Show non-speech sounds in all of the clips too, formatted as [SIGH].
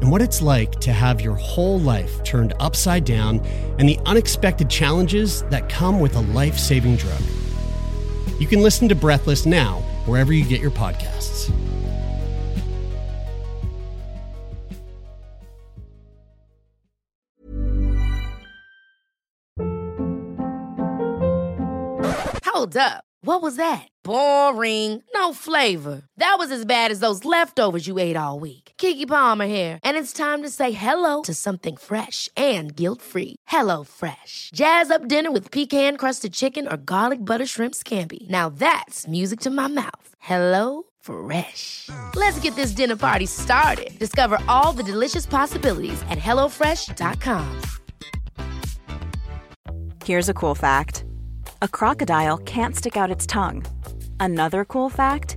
and what it's like to have your whole life turned upside down and the unexpected challenges that come with a life saving drug. You can listen to Breathless now, wherever you get your podcasts. Hold up. What was that? Boring. No flavor. That was as bad as those leftovers you ate all week. Keke Palmer here, and it's time to say hello to something fresh and guilt-free. Hello Fresh. Jazz up dinner with pecan-crusted chicken or garlic butter shrimp scampi. Now that's music to my mouth. Hello Fresh. Let's get this dinner party started. Discover all the delicious possibilities at hellofresh.com. Here's a cool fact a crocodile can't stick out its tongue. Another cool fact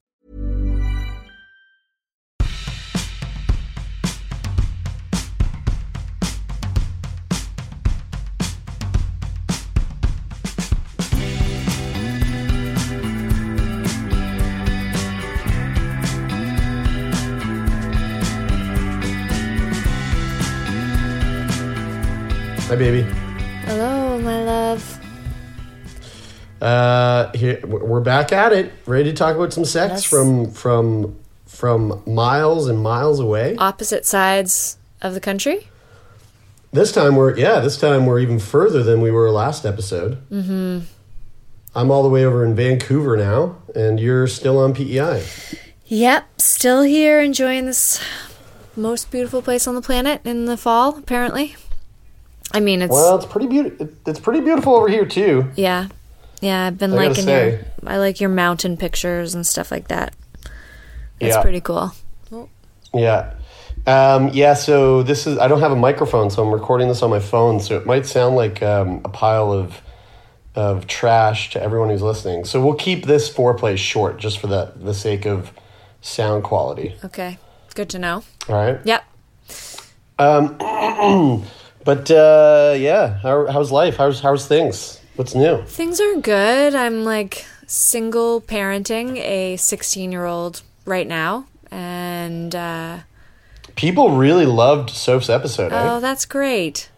Hi, baby. Hello, my love. Uh, here we're back at it, ready to talk about some sex Yes. from from from miles and miles away. Opposite sides of the country. This time we're yeah, this time we're even further than we were last episode. Mm-hmm. I'm all the way over in Vancouver now, and you're still on PEI. Yep, still here enjoying this most beautiful place on the planet in the fall, apparently. I mean, it's Well, it's pretty beautiful. It's pretty beautiful over here too. yeah. Yeah, I've been I liking your. I like your mountain pictures and stuff like that. It's Yeah. pretty cool. Yeah. Um, yeah, so this is, I don't have a microphone, so I'm recording this on my phone, so it might sound like um, a pile of, of trash to everyone who's listening. So we'll keep this foreplay short just for the, the sake of sound quality. Okay. Good to know. All right. Yep. [CLEARS THROAT] [COUGHS] But uh, yeah, how, how's life? How's, how's things? What's new? Things are good. I'm like single parenting a 16 year old right now. And, uh, People really loved Soph's episode, eh? oh, that's great.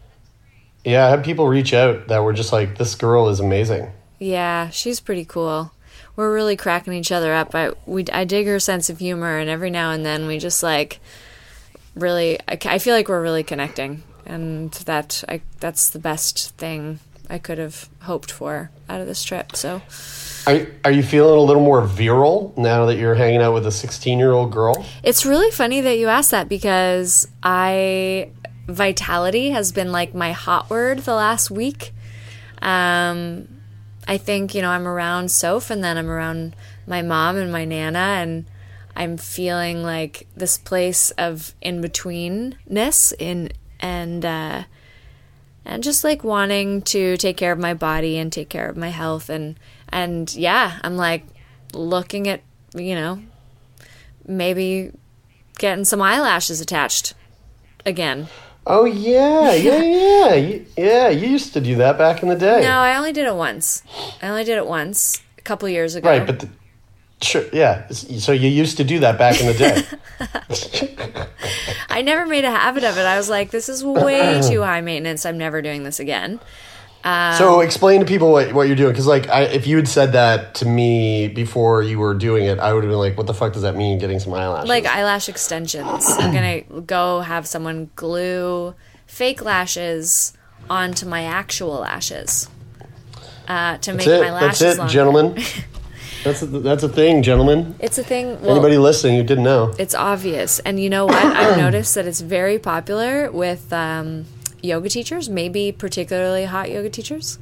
Yeah, I had people reach out that were just like, this girl is amazing. Yeah, she's pretty cool. We're really cracking each other up. I we I dig her sense of humor, and every now and then we just like really. I, I feel like we're really connecting, and that I that's the best thing I could have hoped for out of this trip. So Are, are you feeling a little more virile now that you're hanging out with a 16 year old girl? it's really funny that you asked that because I vitality has been like my hot word the last week. Um, I think you know I'm around Soph, and then I'm around my mom and my nana, and I'm feeling like this place of in betweenness in and uh, and just like wanting to take care of my body and take care of my health and and yeah, I'm like looking at you know maybe getting some eyelashes attached again. Oh yeah, yeah, yeah, you, yeah. You used to do that back in the day, No, I only did it once. I only did it once a couple years ago. right? But the, sure, yeah. So you used to do that back in the day. [LAUGHS] [LAUGHS] I never made a habit of it. I was like, this is way [CLEARS THROAT] too high maintenance. I'm never doing this again. so explain to people what, what you're doing, because like, I, if you had said that to me before you were doing it, I would have been like, "What the fuck does that mean? Getting some eyelashes?" Like eyelash extensions. I'm gonna go have someone glue fake lashes onto my actual lashes uh, to make it. my lashes That's it, longer. gentlemen. [LAUGHS] That's a, that's a thing, gentlemen. It's a thing. Well, Anybody listening who didn't know? it's obvious, and you know what? I've noticed that it's very popular with um, yoga teachers, maybe particularly hot yoga teachers.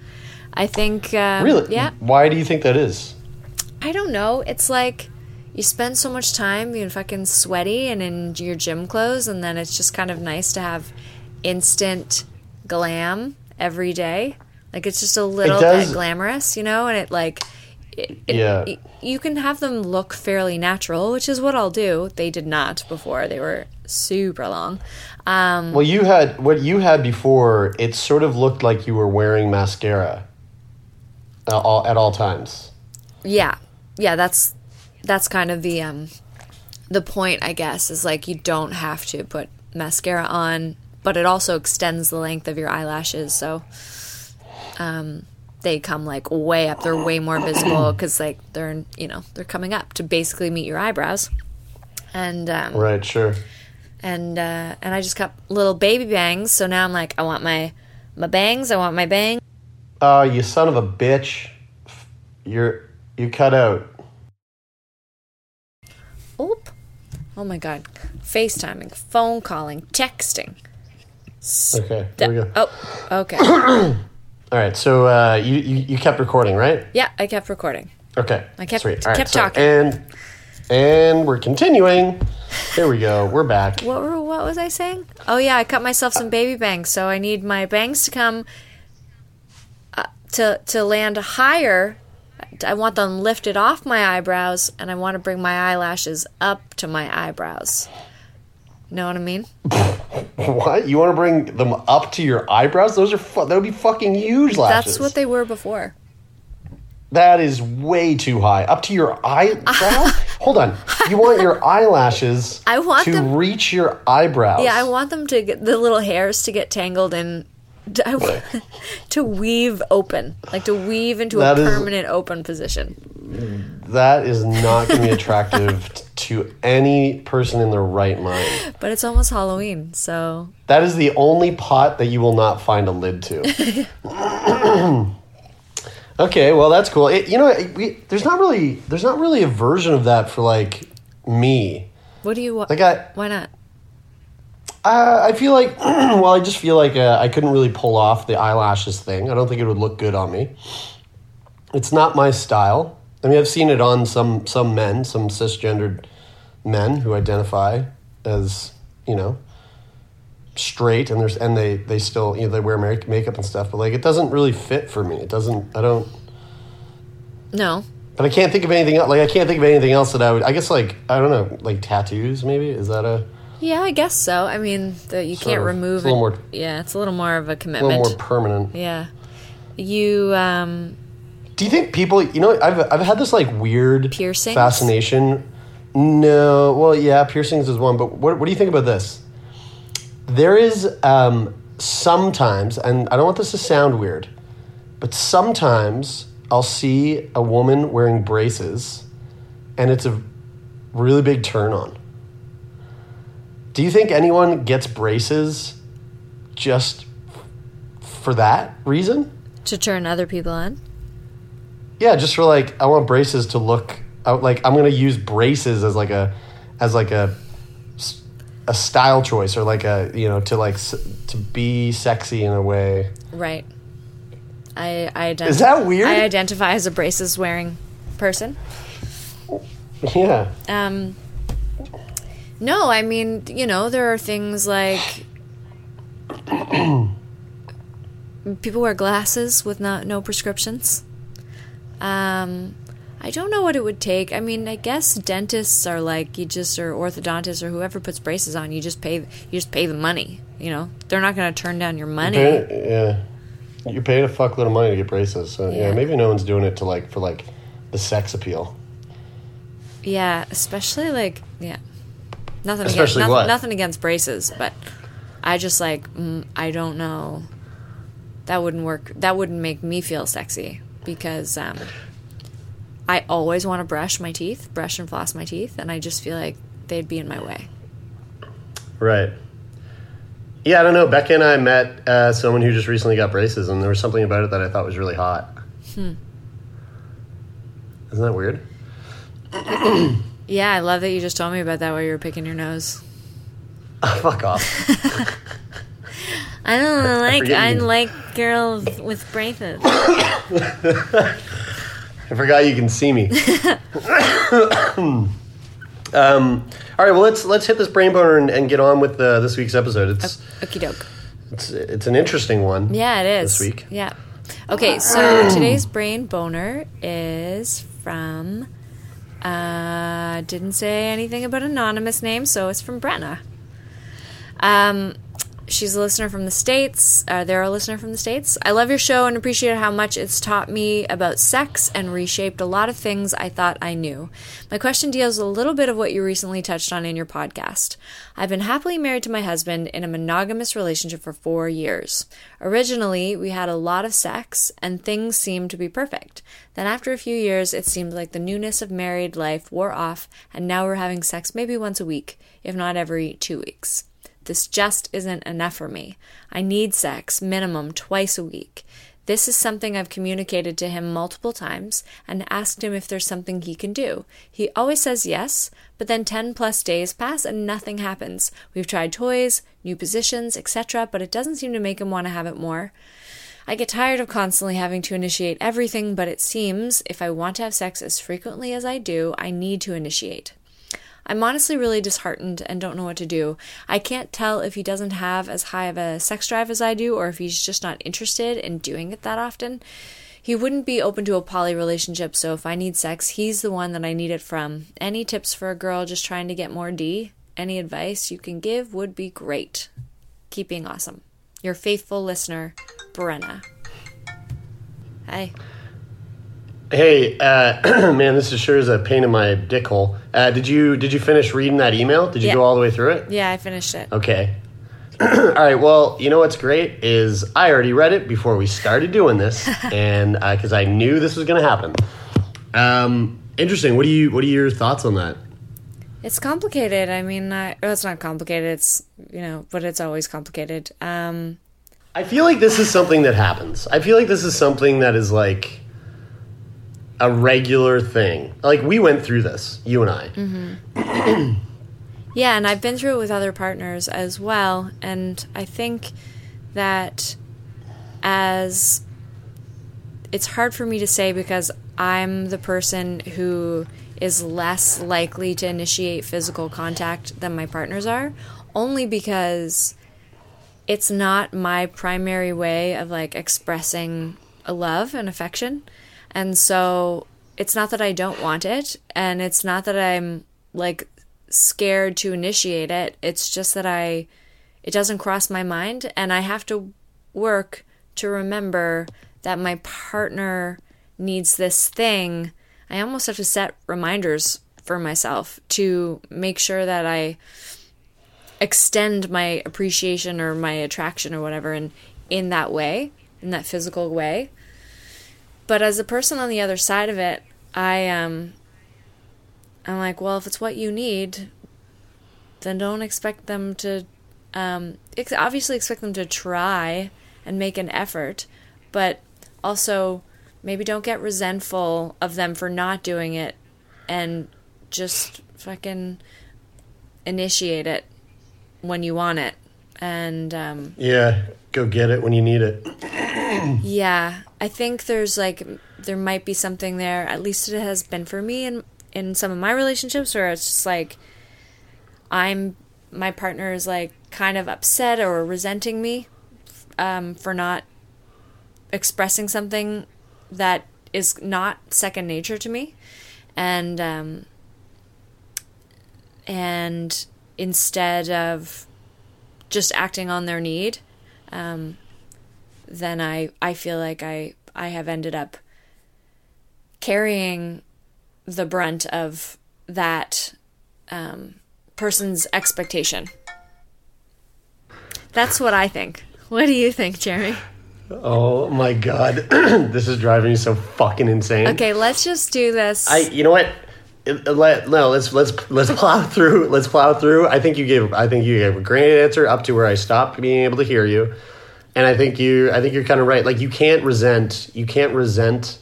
I think. Um, Really? Yeah. Why do you think that is? I don't know. It's like you spend so much time being fucking sweaty and in your gym clothes, and then it's just kind of nice to have instant glam every day. Like it's just a little bit glamorous, you know, and it like. It, it- Yeah. y- you can have them look fairly natural, which is what I'll do. They did not before; they were super long. Um, Well, you had what you had before. It sort of looked like you were wearing mascara uh, all, at all times. yeah yeah that's that's kind of the um the point i guess is like you don't have to put mascara on but it also extends the length of your eyelashes so um they come like way up they're way more visible because like they're you know they're coming up to basically meet your eyebrows and um Right. Sure. and uh and i just got little baby bangs so now i'm like i want my my bangs i want my bang Oh, you son of a bitch! You're you cut out. Oop. Oh my god. FaceTiming, phone calling, texting. Okay. There we go. Oh, okay. [CLEARS THROAT] All right. So uh, you, you you kept recording, right? yeah, I kept recording. Okay. I kept- Sweet. All right, kept so- talking. And and we're continuing. Here we go. We're back. What were what was I saying? Oh yeah, I cut myself some baby bangs, so I need my bangs to come uh, to to land higher. I want them lifted off my eyebrows, and I want to bring my eyelashes up to my eyebrows. Know what I mean? [LAUGHS] What? You want to bring them up to your eyebrows? Those are fu- that would be fucking huge lashes. That's what they were before. That is way too high. Up to your eyebrow? [LAUGHS] Hold on. You want your eyelashes [LAUGHS] I want to them- reach your eyebrows. Yeah, I want them to get the little hairs to get tangled and I to weave open, like to weave into That a is- permanent open position. That is not going to be attractive to any person in their right mind. But it's almost Halloween, so That is the only pot that you will not find a lid to. [LAUGHS] okay, well that's cool. It, you know, it- we, there's not really there's not really a version of that for like me. what do you want? Like I Why not? Uh, I feel like, [CLEARS THROAT] well, I just feel like uh, I couldn't really pull off the eyelashes thing. I don't think it would look good on me. It's not my style. I mean, I've seen it on some some men, some cisgendered men who identify as you know straight, and there's and they they still you know they wear make- makeup and stuff, but like it doesn't really fit for me. It doesn't. I don't. No. But I can't think of anything else. Like I can't think of anything else that I would. I guess like I don't know, like tattoos. Maybe is that a Yeah, I guess so. I mean, the, you can't of. remove It's a little it. more- yeah, it's a little more of a little commitment. more permanent? yeah. You um Do you think people, you know, I've I've had this like weird Piercings? fascination. No, well, yeah, piercings is one, but what what do you think about this? There is um, sometimes, and I don't want this to sound weird, but sometimes I'll see a woman wearing braces, and it's a really big turn on. Do you think anyone gets braces just for that reason? to turn other people on. Yeah, just for like I want braces to look out like I'm gonna use braces as like a as like a a style choice or like a you know to like to be sexy in a way. Right. I I Is that weird? I identify as a braces wearing person. Yeah. Um, no, I mean, you know, there are things like [CLEARS THROAT] people wear glasses with no, no prescriptions. Um, I don't know what it would take. I mean, I guess dentists are like you just or orthodontists or whoever puts braces on, you just pay you just pay the money. You know, they're not going to turn down your money. Pay- yeah, you're paying a fuckload of money to get braces. So yeah. Yeah. maybe no one's doing it to like for like the sex appeal. Yeah, especially like yeah, nothing Especially against what? nothing, nothing against braces, but I just like mm, I don't know. That wouldn't work. That wouldn't make me feel sexy because um, I always want to brush my teeth, brush and floss my teeth, and I just feel like they'd be in my way. Right. Yeah, I don't know. Becca and I met uh, someone who just recently got braces, and there was something about it that I thought was really hot. Hmm. Isn't that weird? Yeah, I love that you just told me about that while you were picking your nose. [LAUGHS] Fuck off. [LAUGHS] I don't like forget I like girls with braces. [COUGHS] I forgot you can see me. [LAUGHS] um, all right, well let's let's hit this brain boner and, and get on with uh, this week's episode. It's Okie doke. it's it's an interesting one. Yeah, it is. This week. Yeah. Okay, so [CLEARS THROAT] today's brain boner is from. Uh, didn't say anything about anonymous name, so it's from Brenna. Um, she's a listener from the states. Uh, they're a listener from the states. I love your show and appreciate how much it's taught me about sex and reshaped a lot of things I thought I knew. My question deals a little bit of what you recently touched on in your podcast. I've been happily married to my husband in a monogamous relationship for four years. Originally, we had a lot of sex and things seemed to be perfect. Then, after a few years, it seemed like the newness of married life wore off, and now we're having sex maybe once a week, if not every two weeks. This just isn't enough for me. I need sex minimum twice a week. This is something I've communicated to him multiple times and asked him if there's something he can do. He always says yes, but then 10 plus days pass and nothing happens. We've tried toys, new positions, etc., but it doesn't seem to make him want to have it more. I get tired of constantly having to initiate everything, but it seems if I want to have sex as frequently as I do, I need to initiate. I'm honestly really disheartened and don't know what to do. I can't tell if he doesn't have as high of a sex drive as I do or if he's just not interested in doing it that often. He wouldn't be open to a poly relationship, so if I need sex, he's the one that I need it from. Any tips for a girl just trying to get more D? Any advice you can give would be great. Keep being awesome. Your faithful listener, Brenna. Hi. Hey, uh, [CLEARS THROAT] man, this is sure is a pain in my dick hole. Uh, did you did you finish reading that email? Did you Yeah. go all the way through it? Yeah, I finished it. Okay. [CLEARS THROAT] all right. Well, you know what's great is I already read it before we started doing this, [LAUGHS] and because I knew this was going to happen. Um, interesting. What do you What are your thoughts on that? It's complicated. I mean, I, well, it's not complicated. It's you know, but it's always complicated. Um, I feel like this is something that happens. I feel like this is something that is like a regular thing. Like we went through this, you and I. Mm-hmm. [CLEARS THROAT] yeah, and I've been through it with other partners as well, and I think that as it's hard for me to say because I'm the person who is less likely to initiate physical contact than my partners are, only because it's not my primary way of like expressing a love and affection. And so it's not that I don't want it and it's not that I'm like scared to initiate it. It's just that I it doesn't cross my mind and I have to work to remember that my partner needs this thing. I almost have to set reminders for myself to make sure that I extend my appreciation or my attraction or whatever in in that way, in that physical way. But as a person on the other side of it, I um I'm like, well, if it's what you need, then don't expect them to um ex- obviously expect them to try and make an effort, but also maybe don't get resentful of them for not doing it and just fucking initiate it when you want it. And um Yeah, go get it when you need it. [CLEARS THROAT] yeah, I think there's like there might be something there. At least it has been for me in in some of my relationships where it's just like I'm my partner is like kind of upset or resenting me um, for not expressing something that is not second nature to me, and um, and instead of just acting on their need, um, then I I feel like I I have ended up carrying the brunt of that um, person's expectation. That's what I think. What do you think, Jeremy? Oh my god, [CLEARS THROAT] this is driving me so fucking insane. Okay, let's just do this. I, you know what? Let, no, let's let's let's plow through. Let's plow through. I think you gave. I think you gave a great answer up to where I stopped being able to hear you, and I think you. I think you're kind of right. Like you can't resent. You can't resent.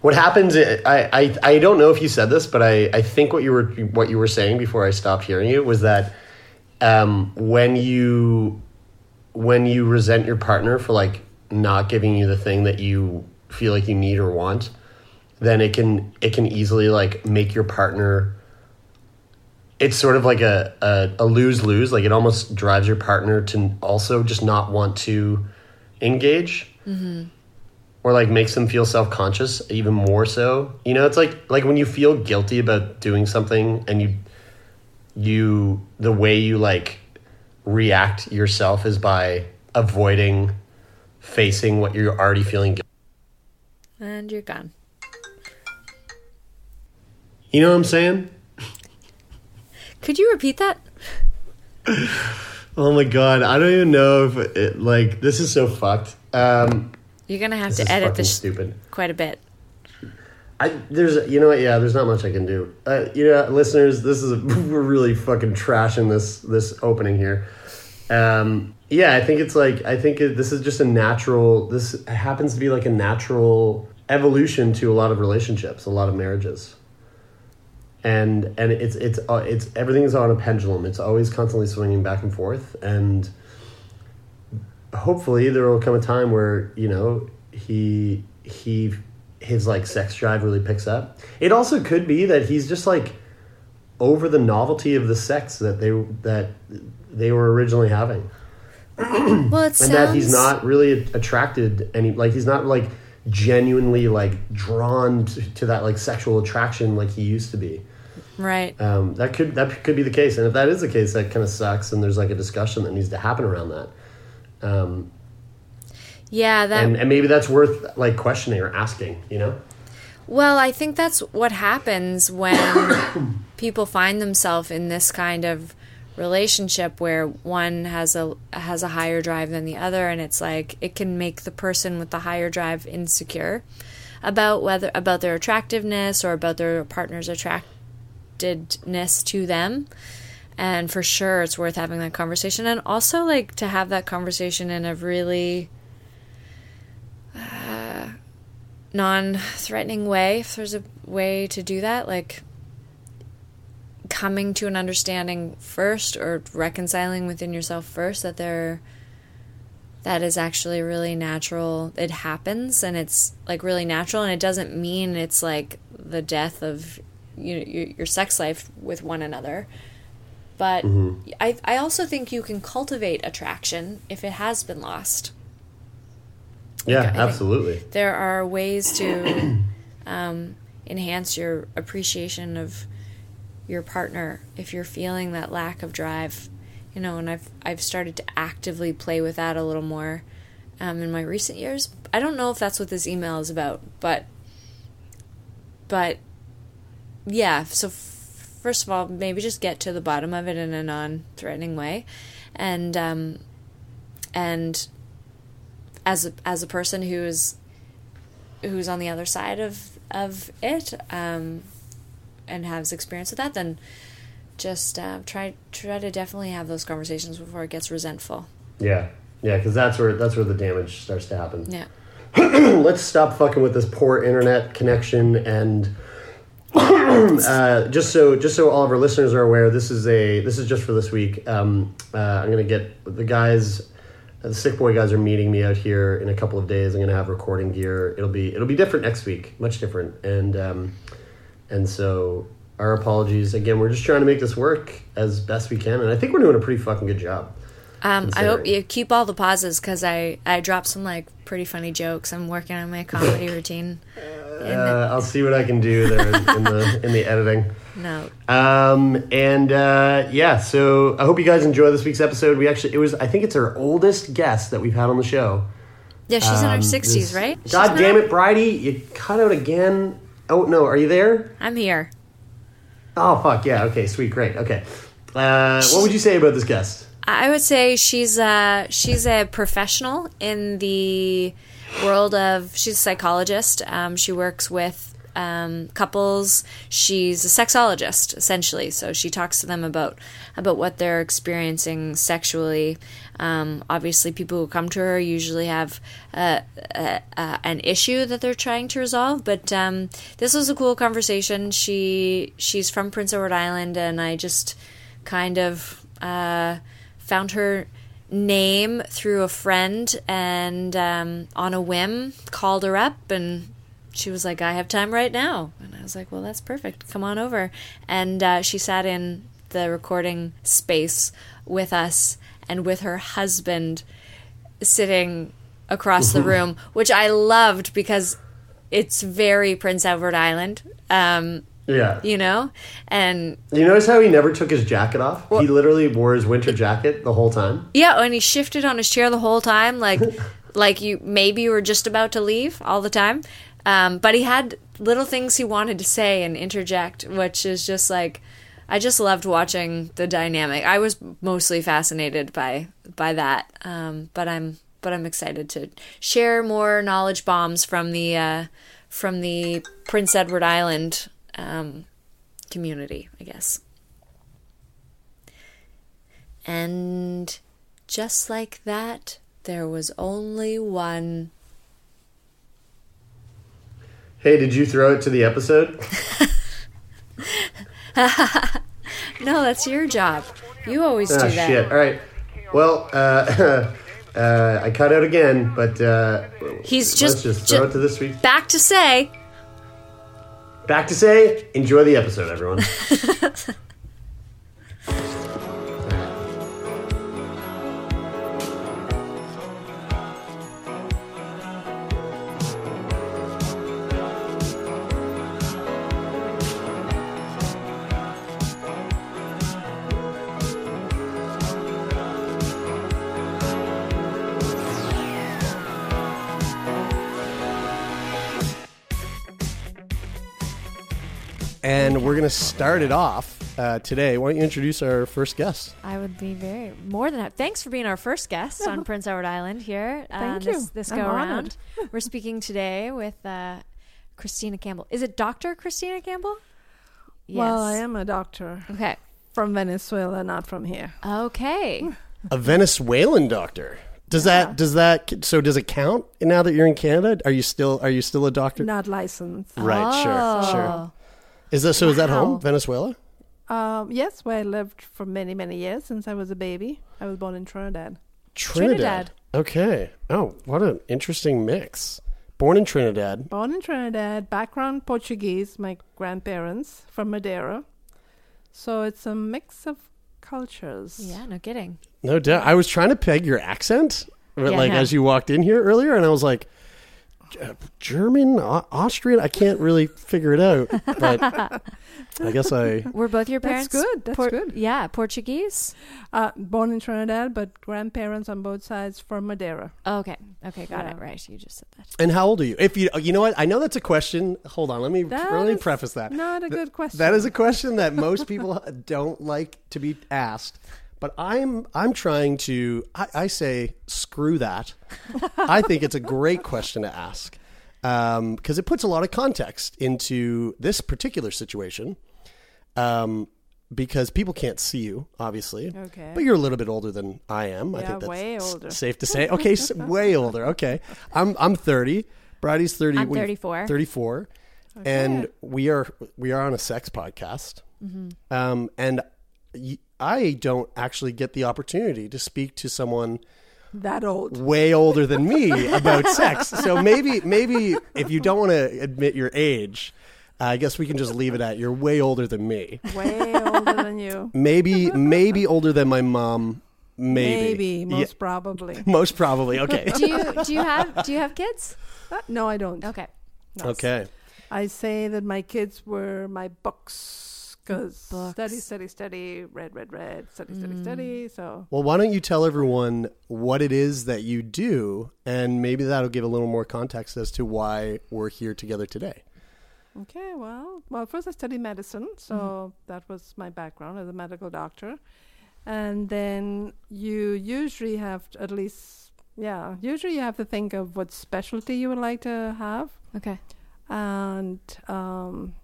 What happens? I, I I don't know if you said this, but I I think what you were what you were saying before I stopped hearing you was that um, when you when you resent your partner for like not giving you the thing that you feel like you need or want then it can it can easily like make your partner it's sort of like a, a, a lose-lose like it almost drives your partner to also just not want to engage. Mm-hmm. Or like makes them feel self-conscious even more so. You know it's like like when you feel guilty about doing something and you you the way you like react yourself is by avoiding facing what you're already feeling guilty. And you're gone. you know what i'm saying Could you repeat that? [LAUGHS] Oh my god, I don't even know if it, like this is so fucked. Um, You're gonna have to edit this stupid. quite a bit. I there's you know what? Yeah, there's not much I can do. Uh, you know, listeners, this is [LAUGHS] we're really fucking trashing this this opening here. Um, yeah, I think it's like I think it, this is just a natural. This happens to be like a natural evolution to a lot of relationships, a lot of marriages. And and it's it's uh, it's everything's on a pendulum. It's always constantly swinging back and forth, and hopefully there will come a time where you know he he his like sex drive really picks up. It also could be that he's just like over the novelty of the sex that they that they were originally having [CLEARS THROAT] Well, it and sounds that he's not really attracted any like he's not like genuinely like drawn to, to that like sexual attraction like he used to be right. um, that could that could be the case. And if that is the case that kind of sucks and there's like a discussion that needs to happen around that. Um, Yeah, that and, and maybe that's worth like questioning or asking you know? Well, I think that's what happens when [COUGHS] people find themselves in this kind of relationship where one has a has a higher drive than the other and it's like it can make the person with the higher drive insecure about whether about their attractiveness or about their partner's attractedness to them. And for sure it's worth having that conversation. And also like to have that conversation in a really uh, non-threatening way if there's a way to do that like coming to an understanding first or reconciling within yourself first that there that is actually really natural. It happens and it's like really natural. And it doesn't mean it's like the death of you know, your, your sex life with one another. But I, I also think you can cultivate attraction if it has been lost. Yeah think- absolutely. there are ways to [CLEARS THROAT] um, enhance your appreciation of your partner if you're feeling that lack of drive you know and i've i've started to actively play with that a little more um, in my recent years. I don't know if that's what this email is about but but yeah so f- first of all maybe just get to the bottom of it in a non-threatening way and um and as a, as a person who's who's on the other side of of it um, and has experience with that, then just uh, try try to definitely have those conversations before it gets resentful. yeah yeah because that's where that's where the damage starts to happen Yeah. [CLEARS THROAT] let's stop fucking with this poor internet connection and [CLEARS THROAT] uh, just so just so all of our listeners are aware, this is a this is just for this week. Um, uh, I'm gonna get the guys, the sick boy guys are meeting me out here in a couple of days. I'm gonna have recording gear. It'll be it'll be different next week, much different, and um, and so our apologies again. We're just trying to make this work as best we can, and I think we're doing a pretty fucking good job. Um, I hope you keep all the pauses because I I dropped some like pretty funny jokes. I'm working on my comedy routine. Uh, I'll see what I can do there in, in the [LAUGHS] in the editing. No, Um, and uh, yeah, so I hope you guys enjoy this week's episode. We actually, it was, I think it's our oldest guest that we've had on the show. yeah, she's in her Um, sixties, right? She's God damn it, Bridie, you cut out again. Oh no, are you there? I'm here. Oh fuck yeah. Okay, sweet, great. Okay, uh, what would you say about this guest? I would say she's a she's a professional in the world of. She's a psychologist. Um, she works with um, couples. She's a sexologist essentially. So she talks to them about about what they're experiencing sexually. Um, obviously, people who come to her usually have uh, uh, uh, an issue that they're trying to resolve. But um, this was a cool conversation. She she's from Prince Edward Island, and I just kind of found her name through a friend and um, on a whim called her up and she was like i have time right now. And i was like well that's perfect. Come on over. And uh, she sat in the recording space with us and with her husband sitting across the room which i loved because it's very prince edward island. Um, Yeah. you know and You notice how he never took his jacket off? he literally wore his winter jacket the whole time. Yeah, and he shifted on his chair the whole time, like [LAUGHS] like you maybe you were just about to leave all the time. Um, but he had little things he wanted to say and interject, which is just like I just loved watching the dynamic. I was mostly fascinated by by that, um, but I'm but I'm excited to share more knowledge bombs from the uh, from the Prince Edward Island um, community, I guess. And just like that, there was only one. Hey, did you throw it to the episode? [LAUGHS] No, that's your job. You always do Ah, that. shit. All right. Well, uh, [LAUGHS] uh, I cut out again, but uh, He's let's just, just ju- throw it to this week. back to say, Back to say, enjoy the episode, everyone. [LAUGHS] going to start it off uh, today. Why don't you introduce our first guest? I would be very more than happy. Thanks for being our first guest on [LAUGHS] Prince Edward Island here. uh, Thank this, you. This I'm go around. [LAUGHS] We're speaking today with uh, Christina Campbell. Is it Doctor Christina Campbell? Yes. Well, I am a doctor Okay. from Venezuela, not from here. Okay. [LAUGHS] A Venezuelan doctor. Does that does that so does it count now that you're in Canada? Are you still are you still a doctor? Not licensed. Right, sure, sure. Is that so? Is that home, Venezuela? Um, yes, where I lived for many, many years since I was a baby. I was born in Trinidad. Trinidad. Trinidad. Okay. Oh, what an interesting mix. Born in Trinidad. Born in Trinidad, background Portuguese, my grandparents from Madeira. So it's a mix of cultures. Yeah, no kidding. No doubt. I was trying to peg your accent, but, Yeah. like as you walked in here earlier, and I was like, "G- German, Au- Austrian. I can't really figure it out, but [LAUGHS] I guess I. Were both your That's parents? good, that's good. Yeah, Portuguese. Uh, born in Trinidad, but grandparents on both sides from Madeira. Okay. Okay, got Yeah. it. Right. You just said that. And how old are you? If you, you know what, I know that's a question. Hold on, let me That let me preface that. Not a good question. That is a question that most people [LAUGHS] don't like to be asked. But I'm I'm trying to I, I say screw that. I think it's a great question to ask because it puts a lot of context into this particular situation. Um, because people can't see you, obviously. Okay. But you're a little bit older than I am. I think that's way older. safe to say. Okay, s- way older. Okay, I'm I'm 30. Bridie's 30. I'm we- 34. 34. And we are we are on a sex podcast. Mm-hmm. Um, and I don't actually get the opportunity to speak to someone that old. way older than me about [LAUGHS] sex. So maybe maybe if you don't want to admit your age, I guess we can just leave it at you're way older than me. Way older than you. Maybe maybe older than my mom Maybe. Maybe, most Yeah, probably. most probably. Okay. Do you do you have do you have kids? Uh, no, I don't. Okay. okay. I say that my kids were my books because study, study, study, read, read, read, study, study, Mm. study. So Well, why don't you tell everyone what it is that you do, and maybe that'll give a little more context as to why we're here together today. okay, well, well, first I studied medicine, so Mm-hmm. that was my background as a medical doctor, and then you usually have to, at least, yeah, usually you have to think of what specialty you would like to have. Okay. and um,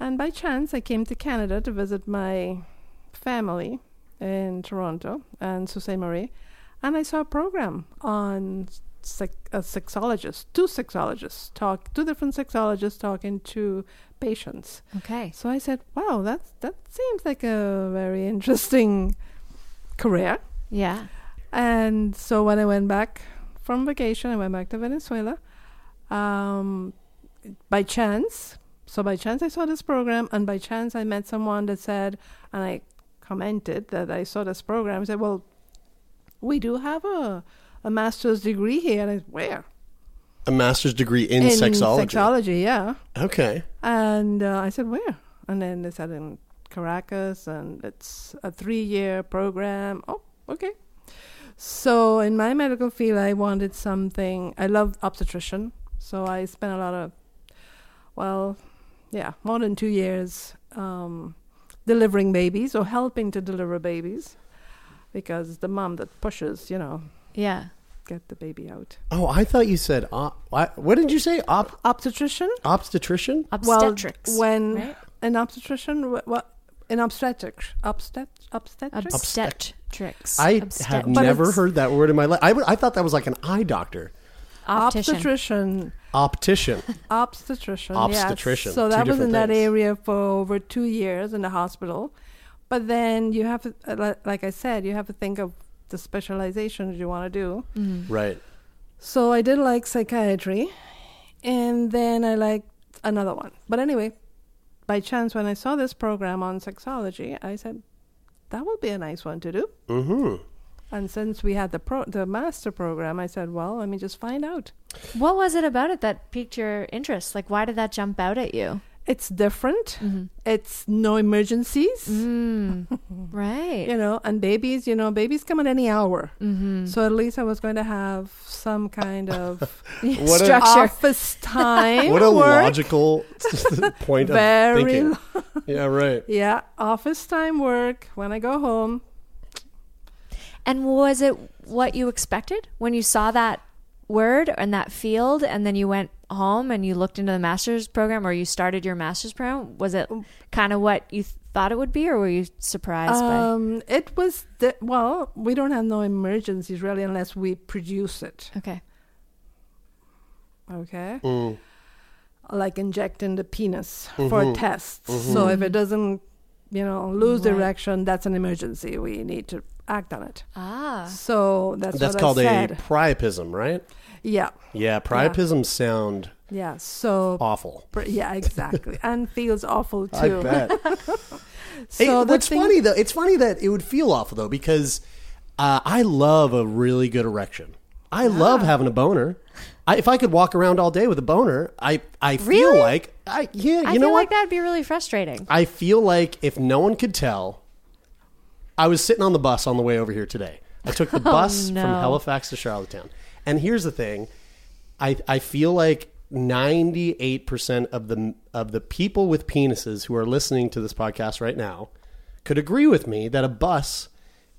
and by chance I came to Canada to visit my family in Toronto and Sault Ste. Marie, and I saw a program on sex- a sexologist, two sexologists talk, two different sexologists talking to patients. Okay. So I said, "Wow, that's that seems like a very interesting career." Yeah. And so when I went back from vacation, I went back to Venezuela. Um, by chance, so by chance I saw this program, and by chance I met someone that said, and I commented that I saw this program. I said, "Well, we do have a a master's degree here." And I said, where A master's degree in, sexology. Sexology, yeah. Okay. And uh, I said, where? And then they said in Caracas, and it's a three year program. Oh, okay. So in my medical field, I wanted something. I love obstetrician, so I spent a lot of, well, yeah, more than two years um, delivering babies or helping to deliver babies, because the mom that pushes, you know, Yeah. get the baby out. Oh, I thought you said op- what, what did you say? Op- Obstetrician. obstetrician? Obstetrics. Well, when right? an obstetrician, what what in obstetrics, obstet, obstetrics. obstetrics. I Obstet- have never heard that word in my life. I, w- I thought that was like an eye doctor. Optician. obstetrician, Optician. obstetrician, Obstetrician, Yes. So two that was in different that area for over two years in the hospital, but then you have to, uh, like I said, you have to think of the specializations you want to do. Mm-hmm. right. So I did like psychiatry, and then I liked another one. But anyway, by chance, when I saw this program on sexology, I said that would be a nice one to do. Mm-hmm. And since we had the pro- the master program, I said, well, let me just find out. What was it about it that piqued your interest? Like, why did that jump out at you? It's different. It's no emergencies, Mm. [LAUGHS] right. you know, and babies, you know, babies come at any hour. Mm-hmm. So at least I was going to have some kind of [LAUGHS] What a- [LAUGHS] Structure. office time. What a work. logical point of Very thinking. lo- Yeah, right. yeah, office time work. When I go home, And was it what you expected when you saw that word and that field, and then you went home and you looked into the master's program, or you started your master's program? Was it kind of what you th- thought it would be, or were you surprised by? um, it was the, well, we don't have no emergencies really unless we produce it. Okay. Okay. Mm. like injecting the penis for tests. So if it doesn't, you know, lose Right. direction, that's an emergency. We need to act on it. Ah. So that's That's what called I a said. priapism, right? yeah, Yeah, priapisms sound yeah. So awful. pr- yeah, exactly, [LAUGHS] and feels awful I too. bet. [LAUGHS] So Hey, the what's thing- funny though, it's funny that it would feel awful though because uh, I love a really good erection. I love having a boner. I, if I could walk around all day with a boner, I I feel Really? like I yeah. You I know feel what? like that'd be really frustrating. I feel like if no one could tell, I was sitting on the bus on the way over here today. I took the [LAUGHS] oh, bus from no. Halifax to Charlottetown. And here's the thing. I I feel like 98% of the of the people with penises who are listening to this podcast right now could agree with me that a bus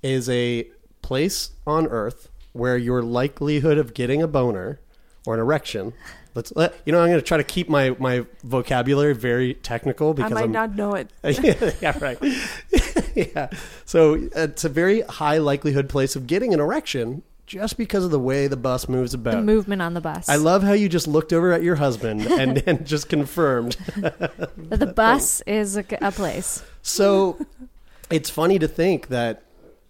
is a place on earth where your likelihood of getting a boner or an erection let's let you know i'm going to try to keep my my vocabulary very technical I because might i'm not know it. [LAUGHS] yeah, yeah, right. [LAUGHS] yeah. So it's a very high likelihood place of getting an erection just because of the way the bus moves about. The movement on the bus. I love how you just looked over at your husband [LAUGHS] and, and just confirmed. that the bus is a, a place. So it's funny to think that,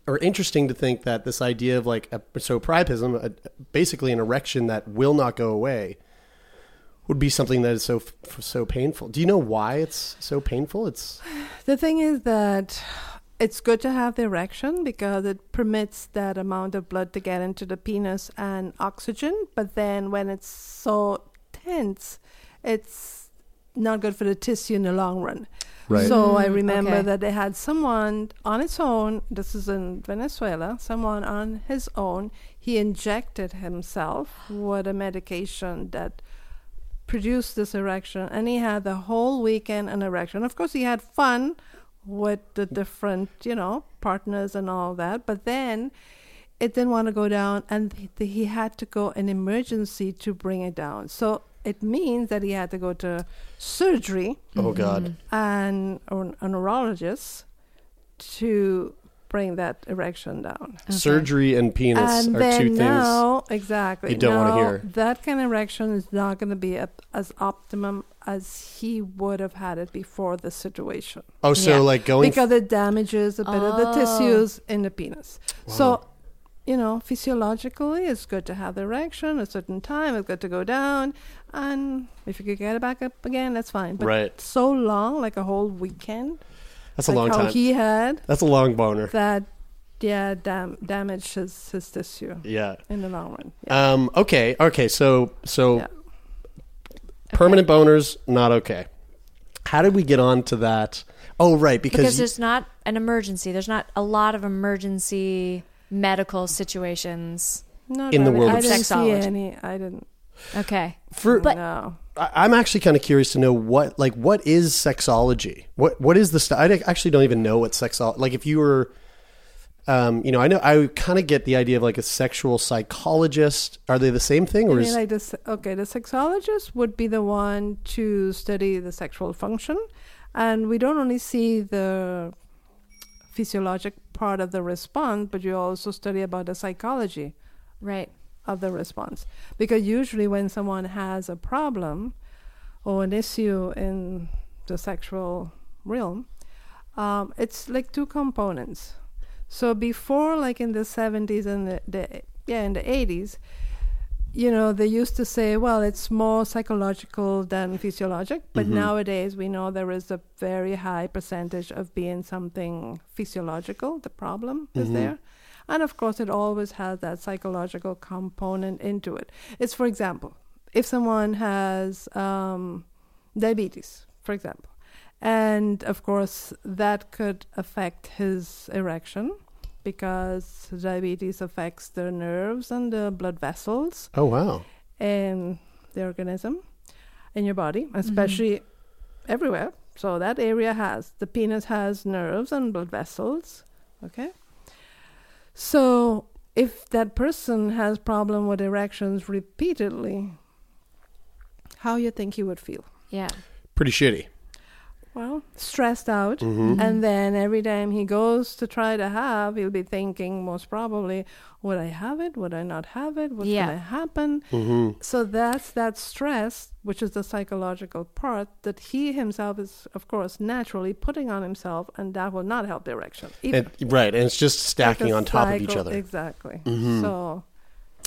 or interesting to think that this idea of like, a, so priapism, a, basically an erection that will not go away, would be something that is so so painful. Do you know why it's so painful? It's [SIGHS] The thing is that it's good to have the erection because it permits that amount of blood to get into the penis and oxygen. But then when it's so tense, it's not good for the tissue in the long run. Right. So I Mm, remember okay. that they had someone on its own. This is in Venezuela. Someone on his own. He injected himself with a medication that produced this erection, and he had the whole weekend an erection. Of course, he had fun with the different, you know, partners and all that. But then it didn't want to go down, and he, he had to go an emergency to bring it down. So it means that he had to go to surgery Oh God. Mm-hmm. and or a neurologist to bring that erection down. Surgery and penis and are then two things. now, exactly, you don't wanna hear. That kind of erection is not going to be up, as optimum as he would have had it before the situation Oh, so Yeah. like going. because it damages a bit of the Oh. tissues in the penis. So, you know, physiologically, it's good to have the erection a certain time. It's good to go down, and if you could get it back up again, that's fine. But Right. so long, like a whole weekend, that's a like long how time. he had, that's a long boner. that yeah, dam- damaged his his tissue Yeah. in the long run. Yeah. Um. Okay. Okay. So so Yeah. permanent boners not okay. How did we get on to that? Oh, right. Because, because you- there's not an emergency. There's not a lot of emergency medical situations. Not in the really. world I of didn't see any. I didn't. Okay. for But- no. I- I'm actually kind of curious to know what like what is sexology? What what is the st- I actually don't even know what sexology like if you were um you know I know I kind of get the idea of like a sexual psychologist are they the same thing I or mean, is like this. Okay, the sexologist would be the one to study the sexual function, and we don't only see the physiologic part of the response, but you also study about the psychology Right. Of the response. Because usually, when someone has a problem or an issue in the sexual realm, um, it's like two components. So before, like in the 70s and the, the yeah, in the 80s, you know, they used to say, well, it's more psychological than physiologic. But nowadays, we know there is a very high percentage of being something physiological. The problem is there. And of course, it always has that psychological component into it. It's, for example, if someone has um, diabetes, for example, and of course, that could affect his erection because diabetes affects the nerves and the blood vessels Oh wow. in the organism in your body, especially everywhere. So that area has the penis has nerves and blood vessels. Okay. So if that person has problem with erections repeatedly, how you think he would feel? Yeah. Pretty shitty. Well, stressed out. Mm-hmm. And then every time he goes to try to have, he'll be thinking most probably, would I have it? Would I not have it? What's Yeah. going to happen? Mm-hmm. So that's that stress, which is the psychological part that he himself is, of course, naturally putting on himself, and that will not help the erection. And, right, and it's just stacking Like on top of each other. Exactly. Mhm. So,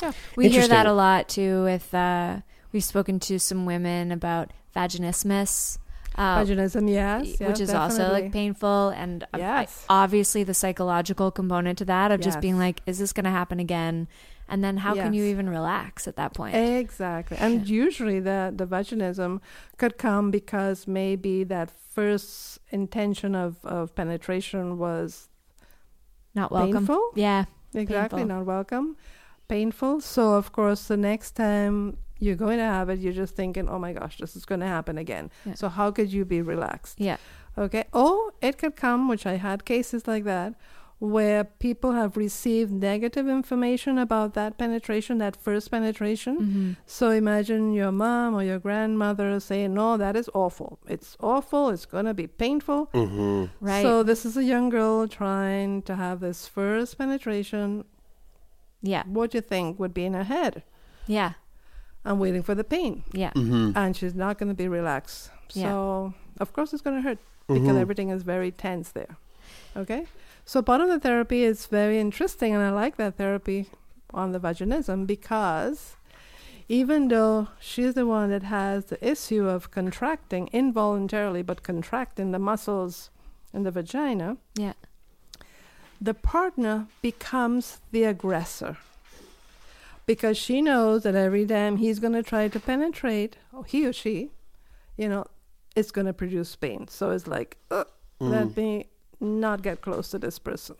yeah. We hear that a lot too with uh we've spoken to some women about vaginismus. Uh, Vaginism, yes. which is also like painful and I- Yes. obviously the psychological component to that of just being like is this going to happen again and then how can you even relax at that point Exactly. And usually the, the vaginism could come because maybe that first intention of, of penetration was not welcome painful. yeah Exactly, Painful. not welcome, painful. So, of course, the next time you're going to have it, you're just thinking, oh my gosh, this is going to happen again. Yeah. So, how could you be relaxed? yeah Okay. Or it could come, which I had cases like that, where people have received negative information about that penetration, that first penetration. Mm-hmm. So imagine your mom or your grandmother saying, No, that is awful. It's awful. It's going to be painful. Mm-hmm. right So this is a young girl trying to have this first penetration. yeah What do you think would be in her head? yeah I'm waiting for the pain. yeah Mm-hmm. And she's not going to be relaxed. Yeah. So, of course, it's going to hurt because Mhm. everything is very tense there. Okay? So, part of the therapy is very interesting, and I like that therapy on the vaginism because even though she's the one that has the issue of contracting involuntarily, but contracting the muscles in the vagina, yeah the partner becomes the aggressor because she knows that every time he's going to try to penetrate, or he or she, you know, it's going to produce pain. So it's like, uh, let me not get close to this person.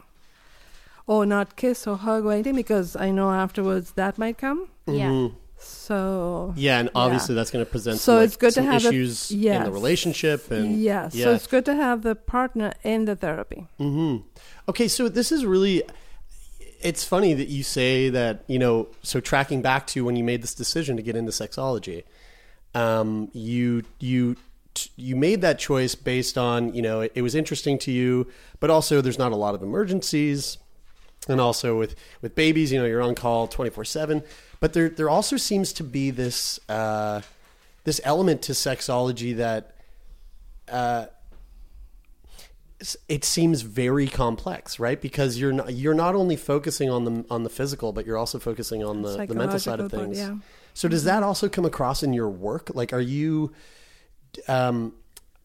Or not kiss or hug or anything because I know afterwards that might come. Yeah. So Yeah, and obviously that's going to present So some, like, it's good to some have a- issues in yes. the relationship and yeah, yeah. so it's good to have the partner in the therapy. hmm Okay, so this is really. It's funny that you say that you know. So tracking back to when you made this decision to get into sexology, um, you you you made that choice based on you know it, it was interesting to you, but also there's not a lot of emergencies, and also with with babies, you know, you're on call twenty four seven. But there there also seems to be this uh, this element to sexology that. Uh, it seems very complex, right? Because you're not you're not only focusing on the on the physical, but you're also focusing on the, the mental side of Psychological part, things. yeah. So does that also come across in your work? Like, are you, um,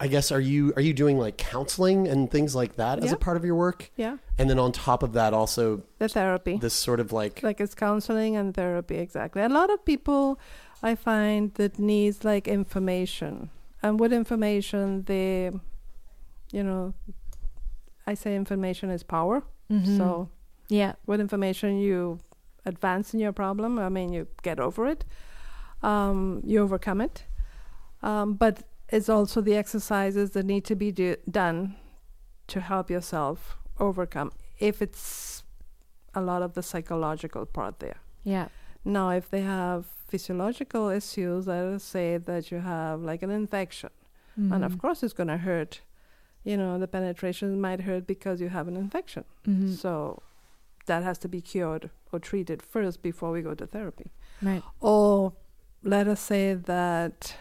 I guess, are you are you doing like counseling and things like that as a part of your work? Yeah, And then on top of that, also the therapy. this sort of like like it's counseling and therapy exactly a lot of people i find that needs like information and with information they you know i say information is power Mhm. so yeah. with information you advance in your problem i mean you get over it um, you overcome it um, but it's also the exercises that need to be do- done to help yourself overcome if it's a lot of the psychological part there Yeah. now, if they have physiological issues, let us say that you have like an infection, and Mm-hmm. of course it's going to hurt. You know, the penetration might hurt because you have an infection. Mhm. So that has to be cured or treated first before we go to therapy. Right. Or let us say that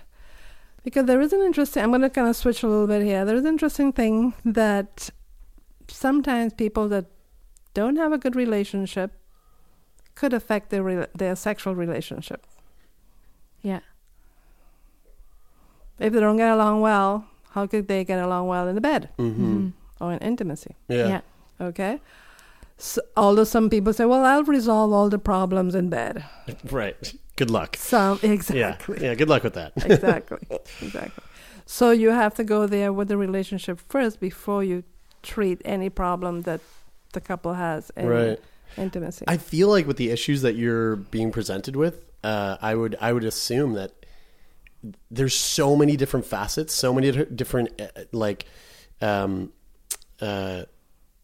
because there is an interesting I'm going to kind of switch a little bit here. There is an interesting thing that sometimes people that don't have a good relationship could affect their their sexual relationship. Yeah. If they don't get along well, how could they get along well in the bed mhm. or in intimacy? yeah. Yeah. Okay. So, although some people say, "Well, I'll resolve all the problems in bed." [LAUGHS] right. Good luck. Some Yeah, exactly. yeah. Good luck with that. [LAUGHS] exactly exactly so you have to go there with the relationship first before you treat any problem that the couple has in Right. intimacy I feel like with the issues that you're being presented with, uh, I would I would assume that there's so many different facets, so many different uh, like um, uh,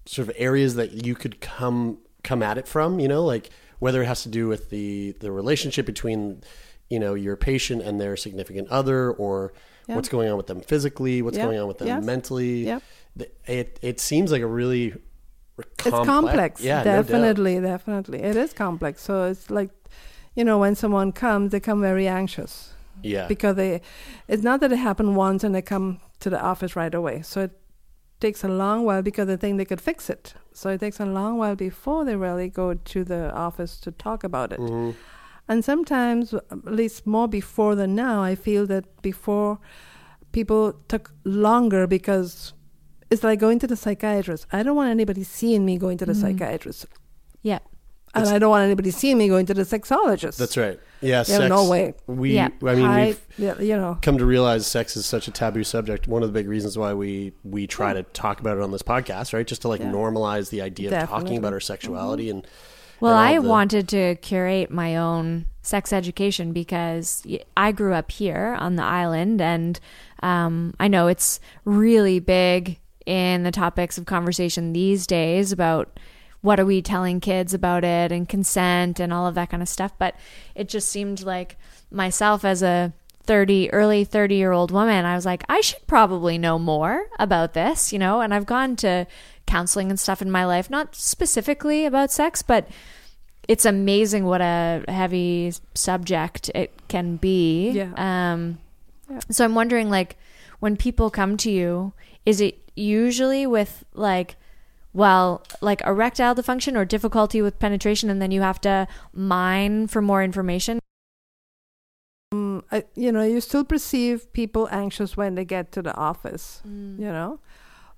sort of areas that you could come come at it from. You know, like whether it has to do with the the relationship between you know your patient and their significant other, or Yeah. what's going on with them physically, what's Yeah. going on with them Yes. mentally. Yep. It it seems like a really complex. it's complex Yeah, no definitely definitely it is complex so it's like you know when someone comes they come very anxious Yeah. because they it's not that it happened once and they come to the office right away so it takes a long while because they think they could fix it so it takes a long while before they really go to the office to talk about it Mhm. and sometimes at least more before than now i feel that before people took longer because it's like going to the psychiatrist i don't want anybody seeing me going to the psychiatrist Yeah. And i don't want anybody seeing me going to the sexologist That's right. Yeah, Yeah, sex. no way. We, Yeah. I mean, I- we've yeah, you know come to realize sex is such a taboo subject. One of the big reasons why we we try to talk about it on this podcast, right? Just to like Yeah. normalize the idea of talking about our sexuality and. Well, and I the- wanted to curate my own sex education because I grew up here on the island, and um, I know it's really big in the topics of conversation these days about what are we telling kids about it and consent and all of that kind of stuff. But it just seemed like myself as a 30 early 30 year old woman i was like i should probably know more about this you know and i've gone to counseling and stuff in my life not specifically about sex but it's amazing what a heavy subject it can be Yeah. um Yeah. so i'm wondering like when people come to you is it usually with like well like erectile dysfunction or difficulty with penetration and then you have to mine for more information? Um, I, you know you still perceive people anxious when they get to the office you know?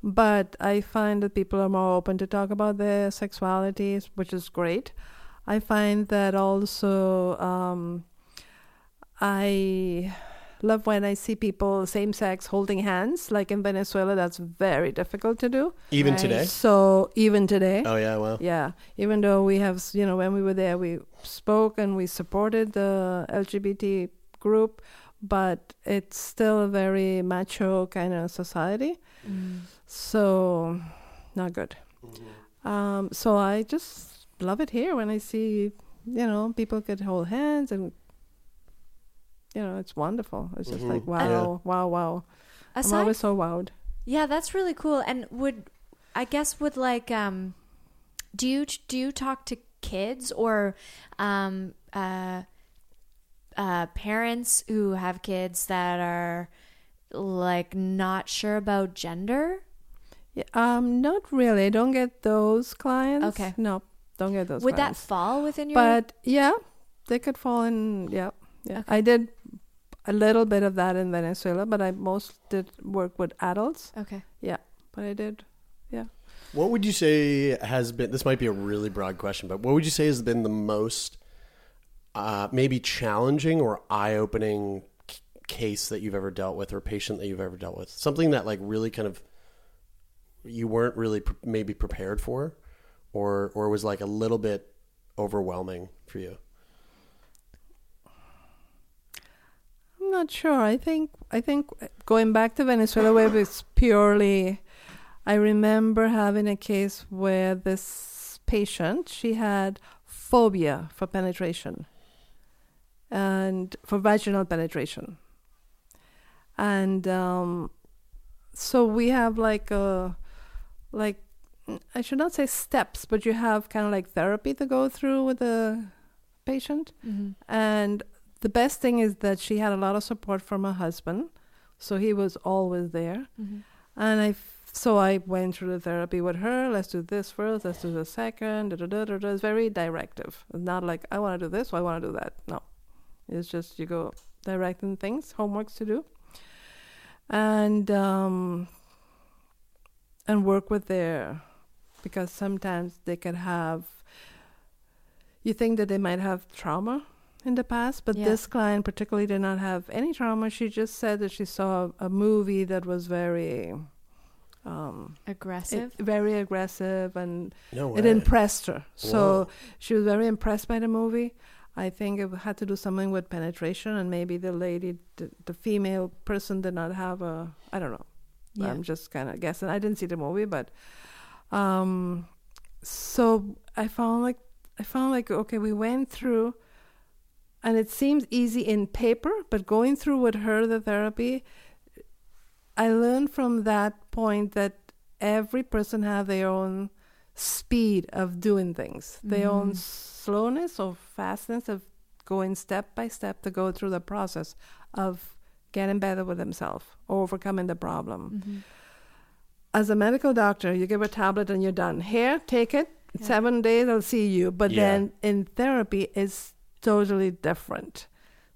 But I find that people are more open to talk about their sexualities, which is great. I find that also um, I love when I see people same sex holding hands. Like in Venezuela, that's very difficult to do. Even Right. today? So even today, Oh yeah, well. yeah, even though we have, you know, when we were there, we spoke and we supported the LGBT group, but it's still a very macho kind of society. So, not good. Um, so I just love it here when I see, you know, people could hold hands and, you know, it's wonderful. It's just like, Mhm. wow, wow, wow. I'm always so wowed. Yeah, that's really cool. And would I guess would like um do you do you talk to kids or um uh uh parents who have kids that are like not sure about gender? Yeah, um, not really. I don't get those clients. Okay. No, don't get those would clients. that fall within your But yeah, they could fall in. Yeah, yeah. I did a little bit of that in Venezuela, but I most did work with adults. Okay. Yeah, but I did. Yeah. What would you say has been? This might be a really broad question, but what would you say has been the most, uh, maybe challenging or eye-opening c- case that you've ever dealt with, or patient that you've ever dealt with? Something that like really kind of you weren't really pre- maybe prepared for, or or was like a little bit overwhelming for you. I'm not sure. I think I think going back to Venezuela, where it's purely. I remember having a case where this patient she had phobia for penetration, and for vaginal penetration, and um, so we have like a like I should not say steps, but you have kind of like therapy to go through with the patient. And the best thing is that she had a lot of support from her husband, so he was always there. And I, f- so I went through the therapy with her. Let's do this first. Let's do the second. Da, da, da, da, da. It's very directive. It's not like I want to do this. Or I want to do that. No, it's just you go directing things, homeworks to do, and um, and work with their because sometimes they could have. You think that they might have trauma in the past, but Yeah. this client particularly did not have any trauma. She just said that she saw a movie that was very, um, Aggressive. it- very aggressive, and No it impressed her. So Whoa. she was very impressed by the movie. I think it had to do something with penetration, and maybe the lady, the, the female person, did not have a. I don't know. Yeah. I'm just kind of guessing. I didn't see the movie, but um, so I found like I found like okay, we went through, and it seems easy in paper, but going through with her the therapy, I learned from that point that every person have their own speed of doing things, their own mm. slowness or fastness of going step by step to go through the process of getting better with themselves or overcoming the problem. Mm-hmm. As a medical doctor, you give a tablet and you're done. Here, take it. Seven days, I'll see you. But Yeah. then in therapy, it's totally different.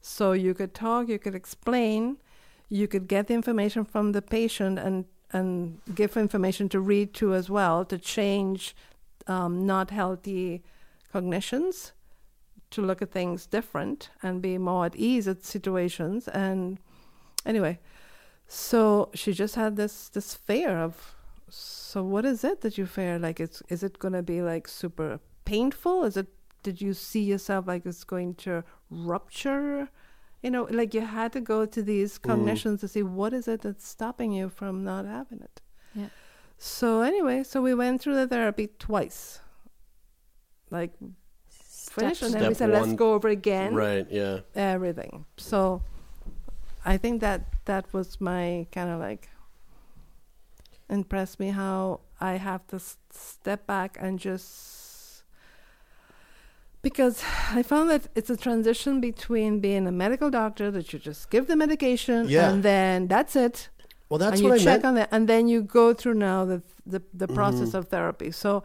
So you could talk, you could explain, you could get the information from the patient and and give information to read to as well to change um, not healthy cognitions to look at things different and be more at ease at situations and anyway. So she just had this this fear of so what is it that you fear? Like it's is it to be like super painful? Is it did you see yourself like it's going to rupture you know like you had to go to these mm. cognitions to see what is it that's stopping you from not having it Yeah. so anyway so we went through the therapy twice like finished and then we Step said let's go over again Right. Yeah. everything. So I think that that was my kind of like impressed me how I have to s- step back and just because I found that it's a transition between being a medical doctor that you just give the medication Yeah. and then that's it Well, that's and you what I check meant. on that and then you go through now the the, the Mm-hmm. process of therapy. So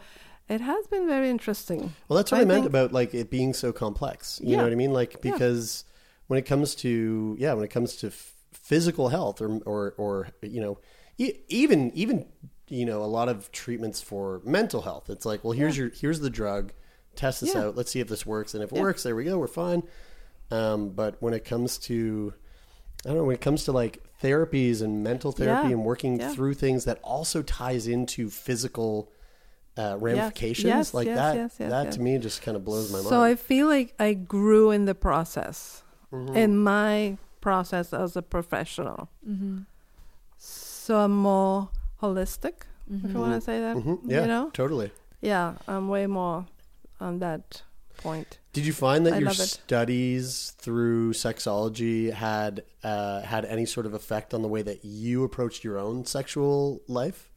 it has been very interesting. Well, that's what I, I meant think- about like it being so complex. You know what I mean? Like Yeah. because when it comes to yeah, when it comes to f- physical health or or or you know e- even even you know a lot of treatments for mental health. It's like, well, here's your here's the drug, test this Yeah. out. Let's see if this works, and if it works, there we go, we're fine. Um, but when it comes to I don't know when it comes to like therapies and mental therapy Yeah. and working Yeah. through things that also ties into physical uh, ramifications Yes, like yes, that. yes, yes, that yes. to me just kind of blows my mind. So I feel like I grew in the process, Mm-hmm. in my process as a professional. So I'm more holistic, if you want to say that. Mhm. Yeah, You know? totally. Yeah, I'm way more on that point. Did you find that I your studies through sexology had uh, had any sort of effect on the way that you approached your own sexual life?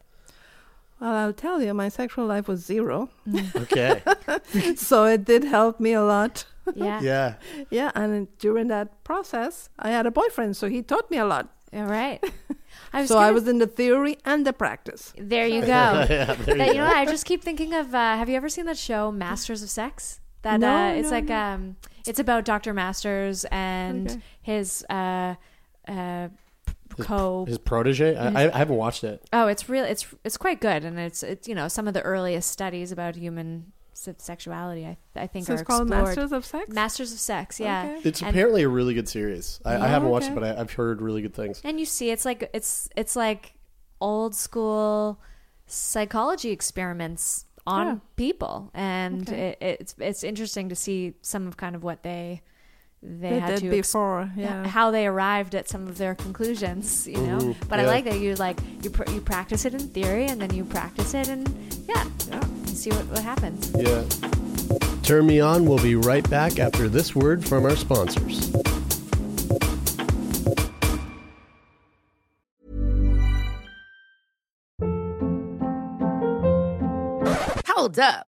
Well, I'll tell you, my sexual life was zero. [LAUGHS] Okay, [LAUGHS] so it did help me a lot. Yeah. yeah, [LAUGHS] Yeah, and during that process, I had a boyfriend, so he taught me a lot. All right. [LAUGHS] I was so I gonna- was in the theory and the practice. There you [LAUGHS] go. yeah. There that, you you know, what, I just keep thinking of. Uh, have you ever seen that show, Masters of Sex? That No, uh, it's no, like no. um, it's about Dr. Masters and Okay. his uh, uh, co. His protege. I, I haven't watched it. oh, it's real. It's it's quite good, and it's it's you know some of the earliest studies about human se- sexuality. I I think So are it's called explored. Masters of Sex? Masters of Sex. Yeah. Okay. It's And- apparently a really good series. I, I haven't watched it, but I, I've heard really good things. And you see, it's like it's it's like old school psychology experiments on Yeah. people, and Okay. it, it's it's interesting to see some of kind of what they they, They had did to ex- before, yeah. how they arrived at some of their conclusions, you know. Mhm, But I like that you like you pr- you practice it in theory, and then you practice it, and yeah, Yeah. you see what what happens. Yeah. Turn me on. We'll be right back after this word from our sponsors. Hold up.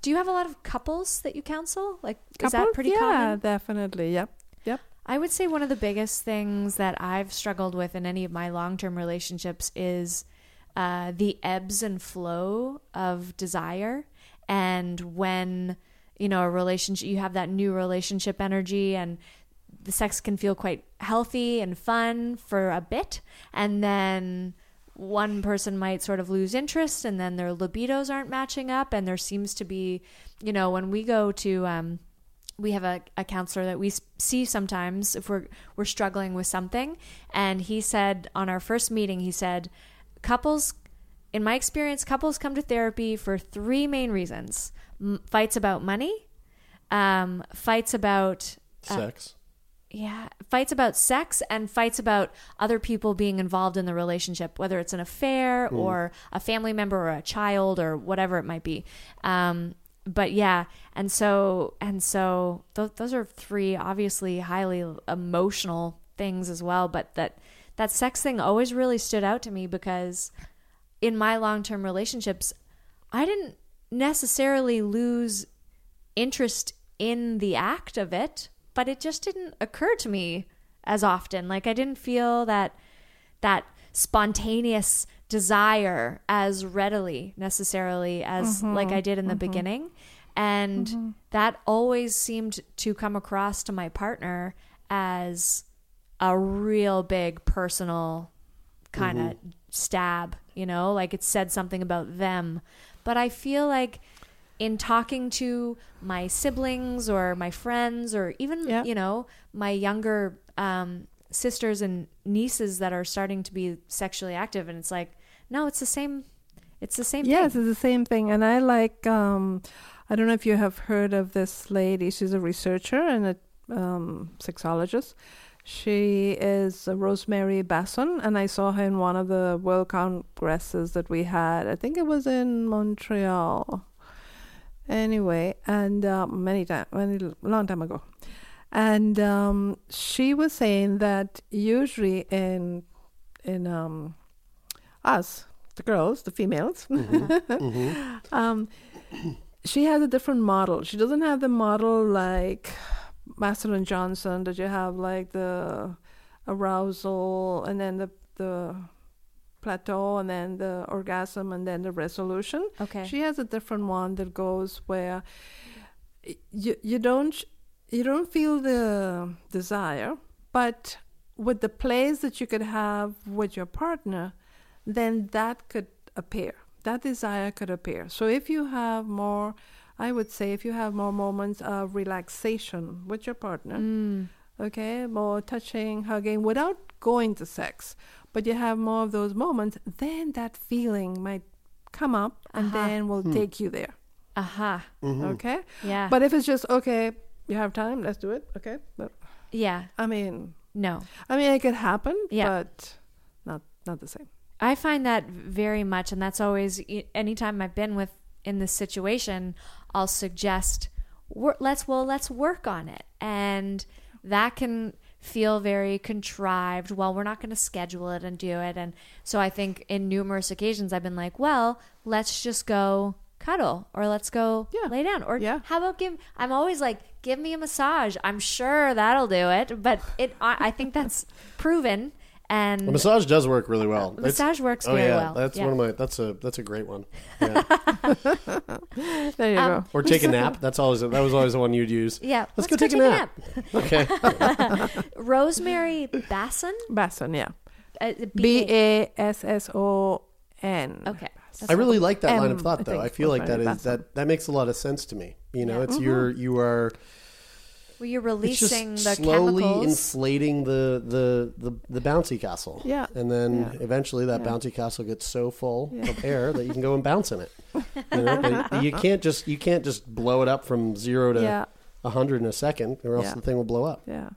Do you have a lot of couples that you counsel? Like, is that pretty yeah, common? Yeah, definitely. Yep. Yep. I would say one of the biggest things that I've struggled with in any of my long term relationships is uh, the ebbs and flow of desire. And when, you know, a relationship, you have that new relationship energy and the sex can feel quite healthy and fun for a bit. And then one person might sort of lose interest and then their libidos aren't matching up. And there seems to be, you know, when we go to, um, we have a, a counselor that we see sometimes if we're we're struggling with something and he said on our first meeting he said couples in my experience couples come to therapy for three main reasons M- fights about money um, fights about uh, Sex. Yeah fights about sex and fights about other people being involved in the relationship whether it's an affair or a family member or a child or whatever it might be. Um, but yeah and so and so th- those are three obviously highly emotional things as well but that that sex thing always really stood out to me because in my long-term relationships i didn't necessarily lose interest in the act of it, but it just didn't occur to me as often. Like I didn't feel that that spontaneous desire as readily necessarily as mm-hmm. like I did in the mm-hmm. beginning. And mm-hmm. that always seemed to come across to my partner as a real big personal kind of stab, you know, like it said something about them. But I feel like in talking to my siblings or my friends or even Yeah. you know my younger um, sisters and nieces that are starting to be sexually active and it's like no it's the same it's the same thing. Yes, thing it's the same thing. And I like, um, I don't know if you have heard of this lady. She's a researcher and a um, sexologist. She is Rosemary Basson, and I saw her in one of the World Congresses that we had. I think it was in Montreal. Anyway, and uh, many time, many long time ago, and um, she was saying that usually in in um, us, the girls, the females, [LAUGHS] um, she has a different model. She doesn't have the model like Master and Johnson that you have like the arousal and then the the plateau and then the orgasm and then the resolution. Okay. She has a different one that goes where you you don't you don't feel the desire, but with the plays that you could have with your partner, then that could appear. That desire could appear. So if you have more, I would say, if you have more moments of relaxation with your partner, mm. okay, more touching, hugging, without going to sex, but you have more of those moments, then that feeling might come up and Uh-huh. then will take you there. aha Okay? yeah But if it's just, okay, you have time, let's do it, okay? But, yeah I mean, no I mean, it could happen, Yeah. but not not the same. I find that very much, and that's always anytime I've been with in this situation, I'll suggest wor- let's well let's work on it, and that can feel very contrived. Well, we're not going to schedule it and do it, and so I think in numerous occasions I've been like, well, let's just go cuddle or let's go Yeah. lay down or Yeah. how about give i'm always like give me a massage i'm sure that'll do it but it i, I think that's proven and The massage does work really well. It's- Massage works oh, very yeah. well, That's yeah. one of my. That's a that's a great one. [LAUGHS] Yeah. [LAUGHS] There you Um, go. or take a [LAUGHS] nap. That's always that was always the one you'd use. Yeah, Let's, go, take, a nap. okay. Rosemary Basson. Basson, yeah. Uh, B A S S O N. Okay. I really like that line of thought, though. think, I feel like that is that that makes a lot of sense to me. You know, Yeah. it's your you are Well, you're it's just releasing the slowly chemicals. inflating the, the the the bouncy castle. Yeah. and then Yeah. eventually that bouncy castle gets so full of air that you can go and bounce in it. [LAUGHS] You know, you can't just you can't just blow it up from zero to Yeah. a hundred in a second, or else Yeah. the thing will blow up. Yeah.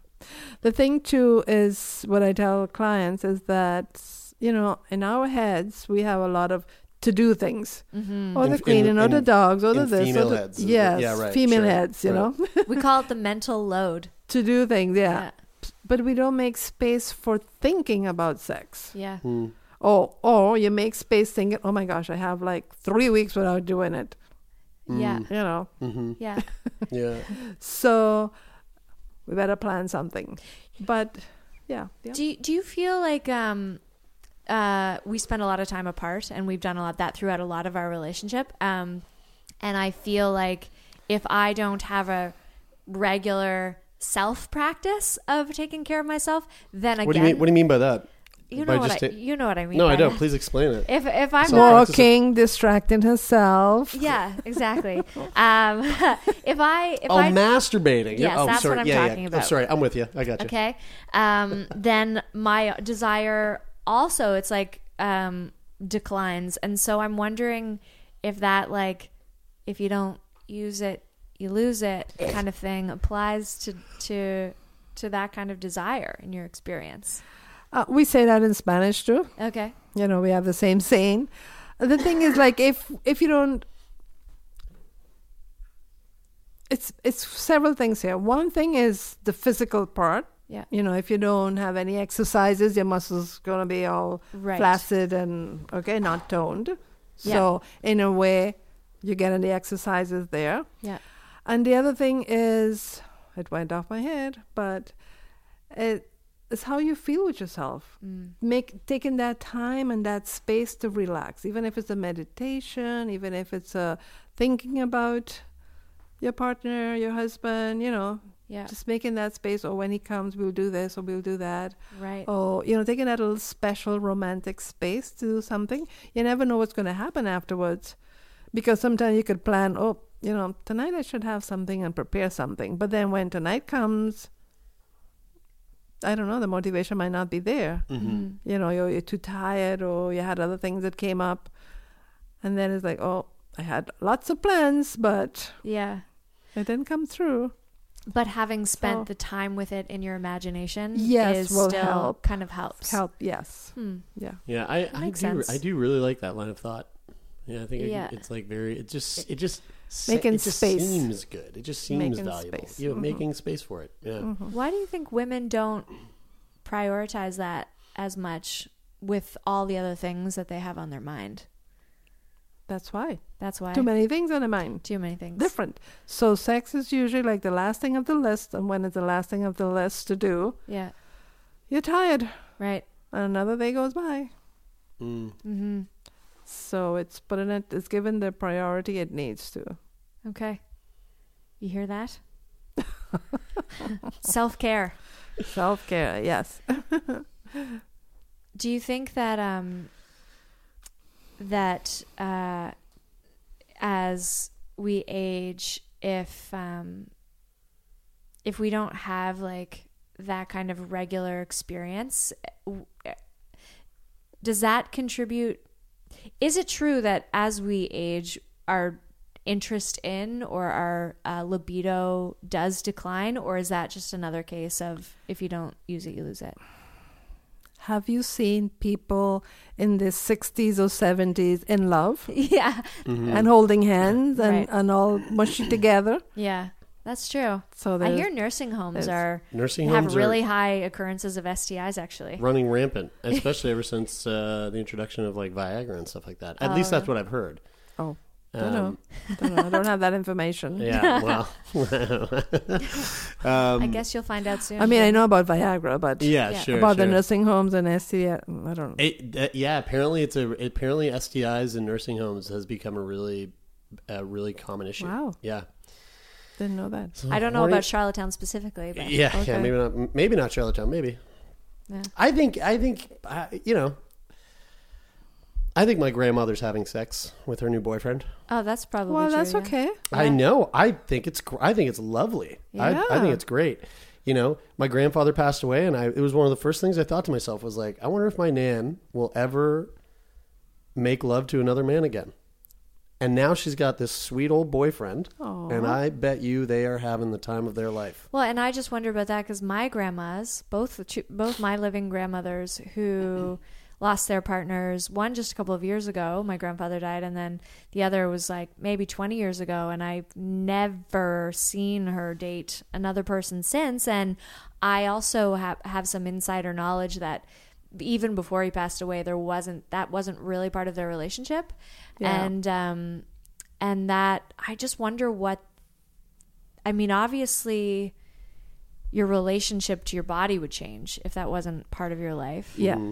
The thing too is what I tell clients is that you know in our heads we have a lot of to do things, Mm-hmm. or In- the cleaning, or in- the dogs, or the this, female or the heads. yes, Yeah, right, female sure, heads. You right. know, [LAUGHS] we call it the mental load. to do things. Yeah. Yeah. but we don't make space for thinking about sex. Yeah. Hmm. Or or you make space thinking, oh my gosh, I have like three weeks without doing it. Yeah. You know, Mm-hmm. Yeah. [LAUGHS] Yeah. so we better plan something. But yeah, yeah. Do you, do you feel like um uh we spend a lot of time apart and we've done a lot of that throughout a lot of our relationship um and I feel like if I don't have a regular self practice of taking care of myself then again What do you mean? What do you mean by that? you by know what I, ta- you know what I mean No, I don't. that. Please explain it. if if I'm So- not practice Walking, distracting herself. yeah exactly um [LAUGHS] if I if oh, I masturbating. Yes, oh, that's sorry. what I'm yeah, talking yeah. about. Oh, sorry, I'm with you. I got you. okay um then my desire also it's like um declines and so i'm wondering if that like if you don't use it you lose it kind of thing applies to to to that kind of desire in your experience Uh, we say that in Spanish too. okay You know, we have the same saying. The thing is, like, if if you don't, it's it's several things here. One thing is the physical part. Yeah You know, if you don't have any exercises, your muscles gonna be all Right. flaccid and okay, not ah. toned. So in a way, you're getting the exercises there. yeah And the other thing is, it went off my head, but it is how you feel with yourself. Mm. Make taking that time and that space to relax, even if it's a meditation, even if it's a thinking about your partner, your husband, you know, Yeah. Just making that space, or when he comes, we'll do this or we'll do that. Right. Or, you know, taking that little special romantic space to do something. You never know what's going to happen afterwards. Because sometimes you could plan, oh, you know, tonight I should have something and prepare something. But then when tonight comes, I don't know, the motivation might not be there. Mm-hmm. You know, you're, you're too tired or you had other things that came up. And then it's like, oh, I had lots of plans, but Yeah. it didn't come through. But having spent So- the time with it in your imagination Yes, is will still help. kind of helps. Help, yes. Hmm. Yeah. Yeah, I, I do. sense. I do really like that line of thought. Yeah, I think it- it's like very. It just. It just. Making it just space. seems good. It just seems Making valuable. space. You know, Mhm. making space for it. Yeah. Why do you think women don't prioritize that as much with all the other things that they have on their mind? That's why. That's why. Too many things on the mind. Too many things. Different. So sex is usually like the last thing of the list, and when it's the last thing of the list to do, Yeah. you're tired. Right. And another day goes by. Mm. Mm-hmm. So it's putting it, it's given the priority it needs to. Okay. You hear that? [LAUGHS] Self care. Self care, yes. [LAUGHS] Do you think that um that uh as we age if um if we don't have like that kind of regular experience does that contribute is it true that as we age our interest in or our uh, libido does decline or is that just another case of if you don't use it you lose it Have you seen people in their 60s or 70s in love [LAUGHS] yeah and holding hands and, Right. and all mushy together? Yeah, that's true. So I hear nursing homes are Nursing have homes are- really high occurrences of STIs. Actually, running rampant, [LAUGHS] especially ever since uh, the introduction of like Viagra and stuff like that. At Oh, least that's what I've heard. Oh, don't know. Um, don't know. I don't have that information. Yeah, [LAUGHS] well, [LAUGHS] um, I guess you'll find out soon. I mean, I know about Viagra, but yeah, Yeah. sure. about the nursing homes and STI, I don't know. It, uh, yeah, apparently it's a apparently STIs in nursing homes has become a really a really common issue. Wow. Yeah. Didn't know that. I don't know about Charlottetown specifically, but Yeah, Okay. yeah, maybe not. Maybe not Charlottetown. Maybe. Yeah. I think. I think. Uh, you know. I think my grandmother's having sex with her new boyfriend. oh, that's probably Well, true, that's yeah. okay. I know. I think it's. gr- I think it's lovely. I, I think it's great. You know, my grandfather passed away, and I. It was one of the first things I thought to myself was like, I wonder if my nan will ever make love to another man again. And now she's got this sweet old boyfriend, and I bet you they are having the time of their life. Well, and I just wonder about that because my grandmas, both the two- both my living grandmothers, who lost their partners, one just a couple of years ago, my grandfather died, and then the other was like maybe twenty years ago, and I've never seen her date another person since. And I also have have some insider knowledge that even before he passed away, there wasn't that wasn't really part of their relationship, Yeah. and um, and that I just wonder what I mean, obviously, your relationship to your body would change if that wasn't part of your life. Yeah.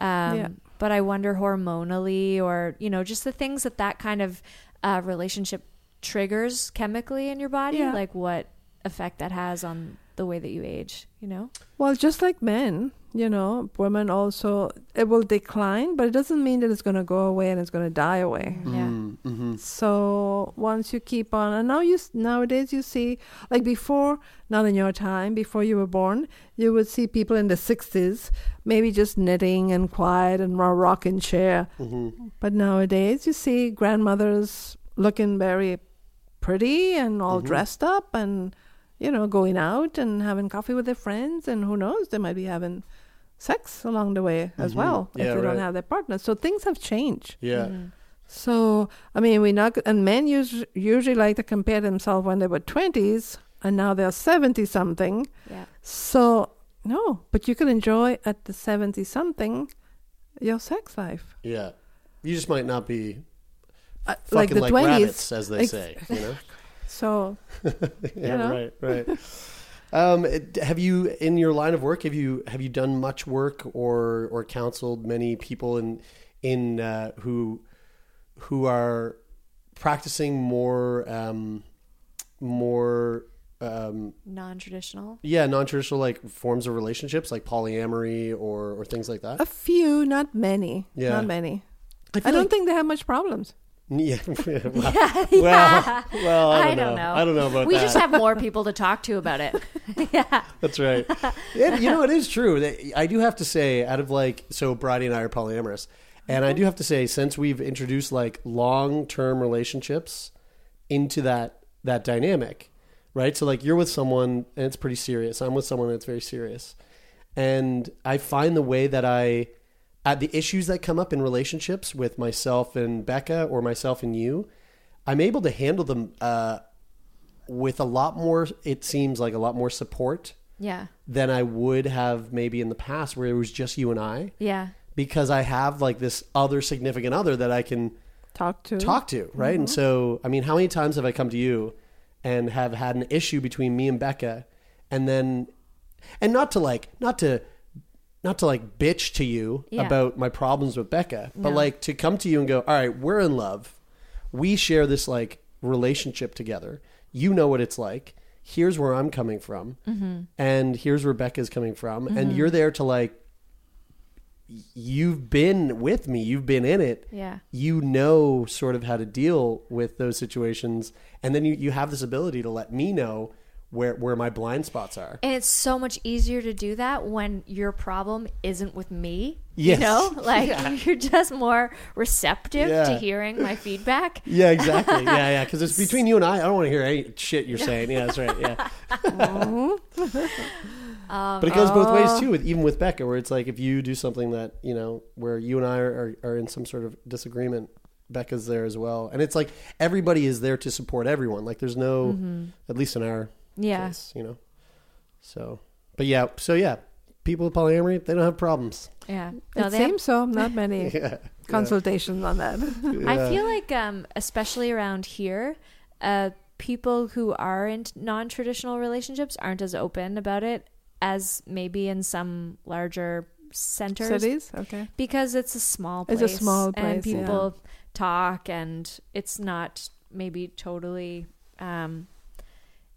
Um, Yeah. But I wonder hormonally, or you know, just the things that that kind of uh, relationship triggers chemically in your body, Yeah. like what effect that has on the way that you age. You know? Well, just like men, you know, women also, it will decline, but it doesn't mean that it's going to go away and it's going to die away. Mm-hmm. Yeah. Mm-hmm. So once you keep on, and now you nowadays you see, like before, not in your time, before you were born, you would see people in the sixties, maybe just knitting and quiet and a rocking chair. Mm-hmm. But nowadays you see grandmothers looking very pretty and all mm-hmm. dressed up and you know going out and having coffee with their friends and who knows they might be having sex along the way as well if Yeah, they don't have their partner so things have changed Yeah. so, I mean, we not and men us- usually like to compare themselves when they were twenties, and now they're seventy something. Yeah. So, no, but you can enjoy at the seventy something your sex life, Yeah. You just might not be uh, like the like, twenties. rabbits, as they Ex- say. You know. [LAUGHS] So, [LAUGHS] yeah. know? Right. Right. [LAUGHS] Um, have you, in your line of work, have you have you done much work or or counseled many people in in uh, who who are practicing more um, more um, Non-traditional. yeah, non-traditional like forms of relationships, like polyamory or or things like that. A few, not many. Yeah. Not many. I, I don't like- think they have much problems. [LAUGHS] Yeah, [LAUGHS] well, [LAUGHS] Yeah, well, well, I don't, I don't know. know. I don't know about that. we that. just have more people to talk to about it. yeah. That's right. And, you know, it is true. I do have to say, out of like, so Bridie and I are polyamorous, and I mm-hmm. do have to say, since we've introduced like long term relationships into that that dynamic, right? So like, you're with someone and it's pretty serious. I'm with someone that's very serious, and I find the way that I at the issues that come up in relationships with myself and Becca or myself and you, I'm able to handle them uh, with a lot more. It seems like a lot more support Yeah. than I would have maybe in the past where it was just you and I Yeah. because I have like this other significant other that I can Talk to. talk to, right? And so, I mean, how many times have I come to you and have had an issue between me and Becca and then and not to like not to not to like bitch to you Yeah. about my problems with Becca, but No. like to come to you and go, "All right, we're in love. We share this like relationship together. You know what it's like. Here's where I'm coming from, Mm-hmm. and here's where Becca's coming from, and you're there to like you've been with me, you've been in it. Yeah. You know sort of how to deal with those situations. And then you, you have this ability to let me know where where my blind spots are. And it's so much easier to do that when your problem isn't with me. Yes. You know, [LAUGHS] like you're just more receptive Yeah. to hearing my feedback. [LAUGHS] Yeah, exactly. [LAUGHS] Yeah, yeah. Because it's between you and I. I don't want to hear any shit you're saying. Yeah, that's right. Yeah. Um, but it goes both ways oh. too. With even with Becca, where it's like if you do something that you know where you and I are, are, are in some sort of disagreement, Becca's there as well. And it's like everybody is there to support everyone. Like there's no, mm-hmm. at least in our Yeah. case, you know. So, but yeah. So yeah, people with polyamory they don't have problems. Yeah. No, it they have- seems so. Not many [LAUGHS] Yeah. consultations on that. [LAUGHS] I feel like, um, especially around here, uh, people who are in non-traditional relationships aren't as open about it as maybe in some larger centers Cities, okay. because it's a small place. It's a small and place, yeah. people talk, and it's not maybe totally. Um,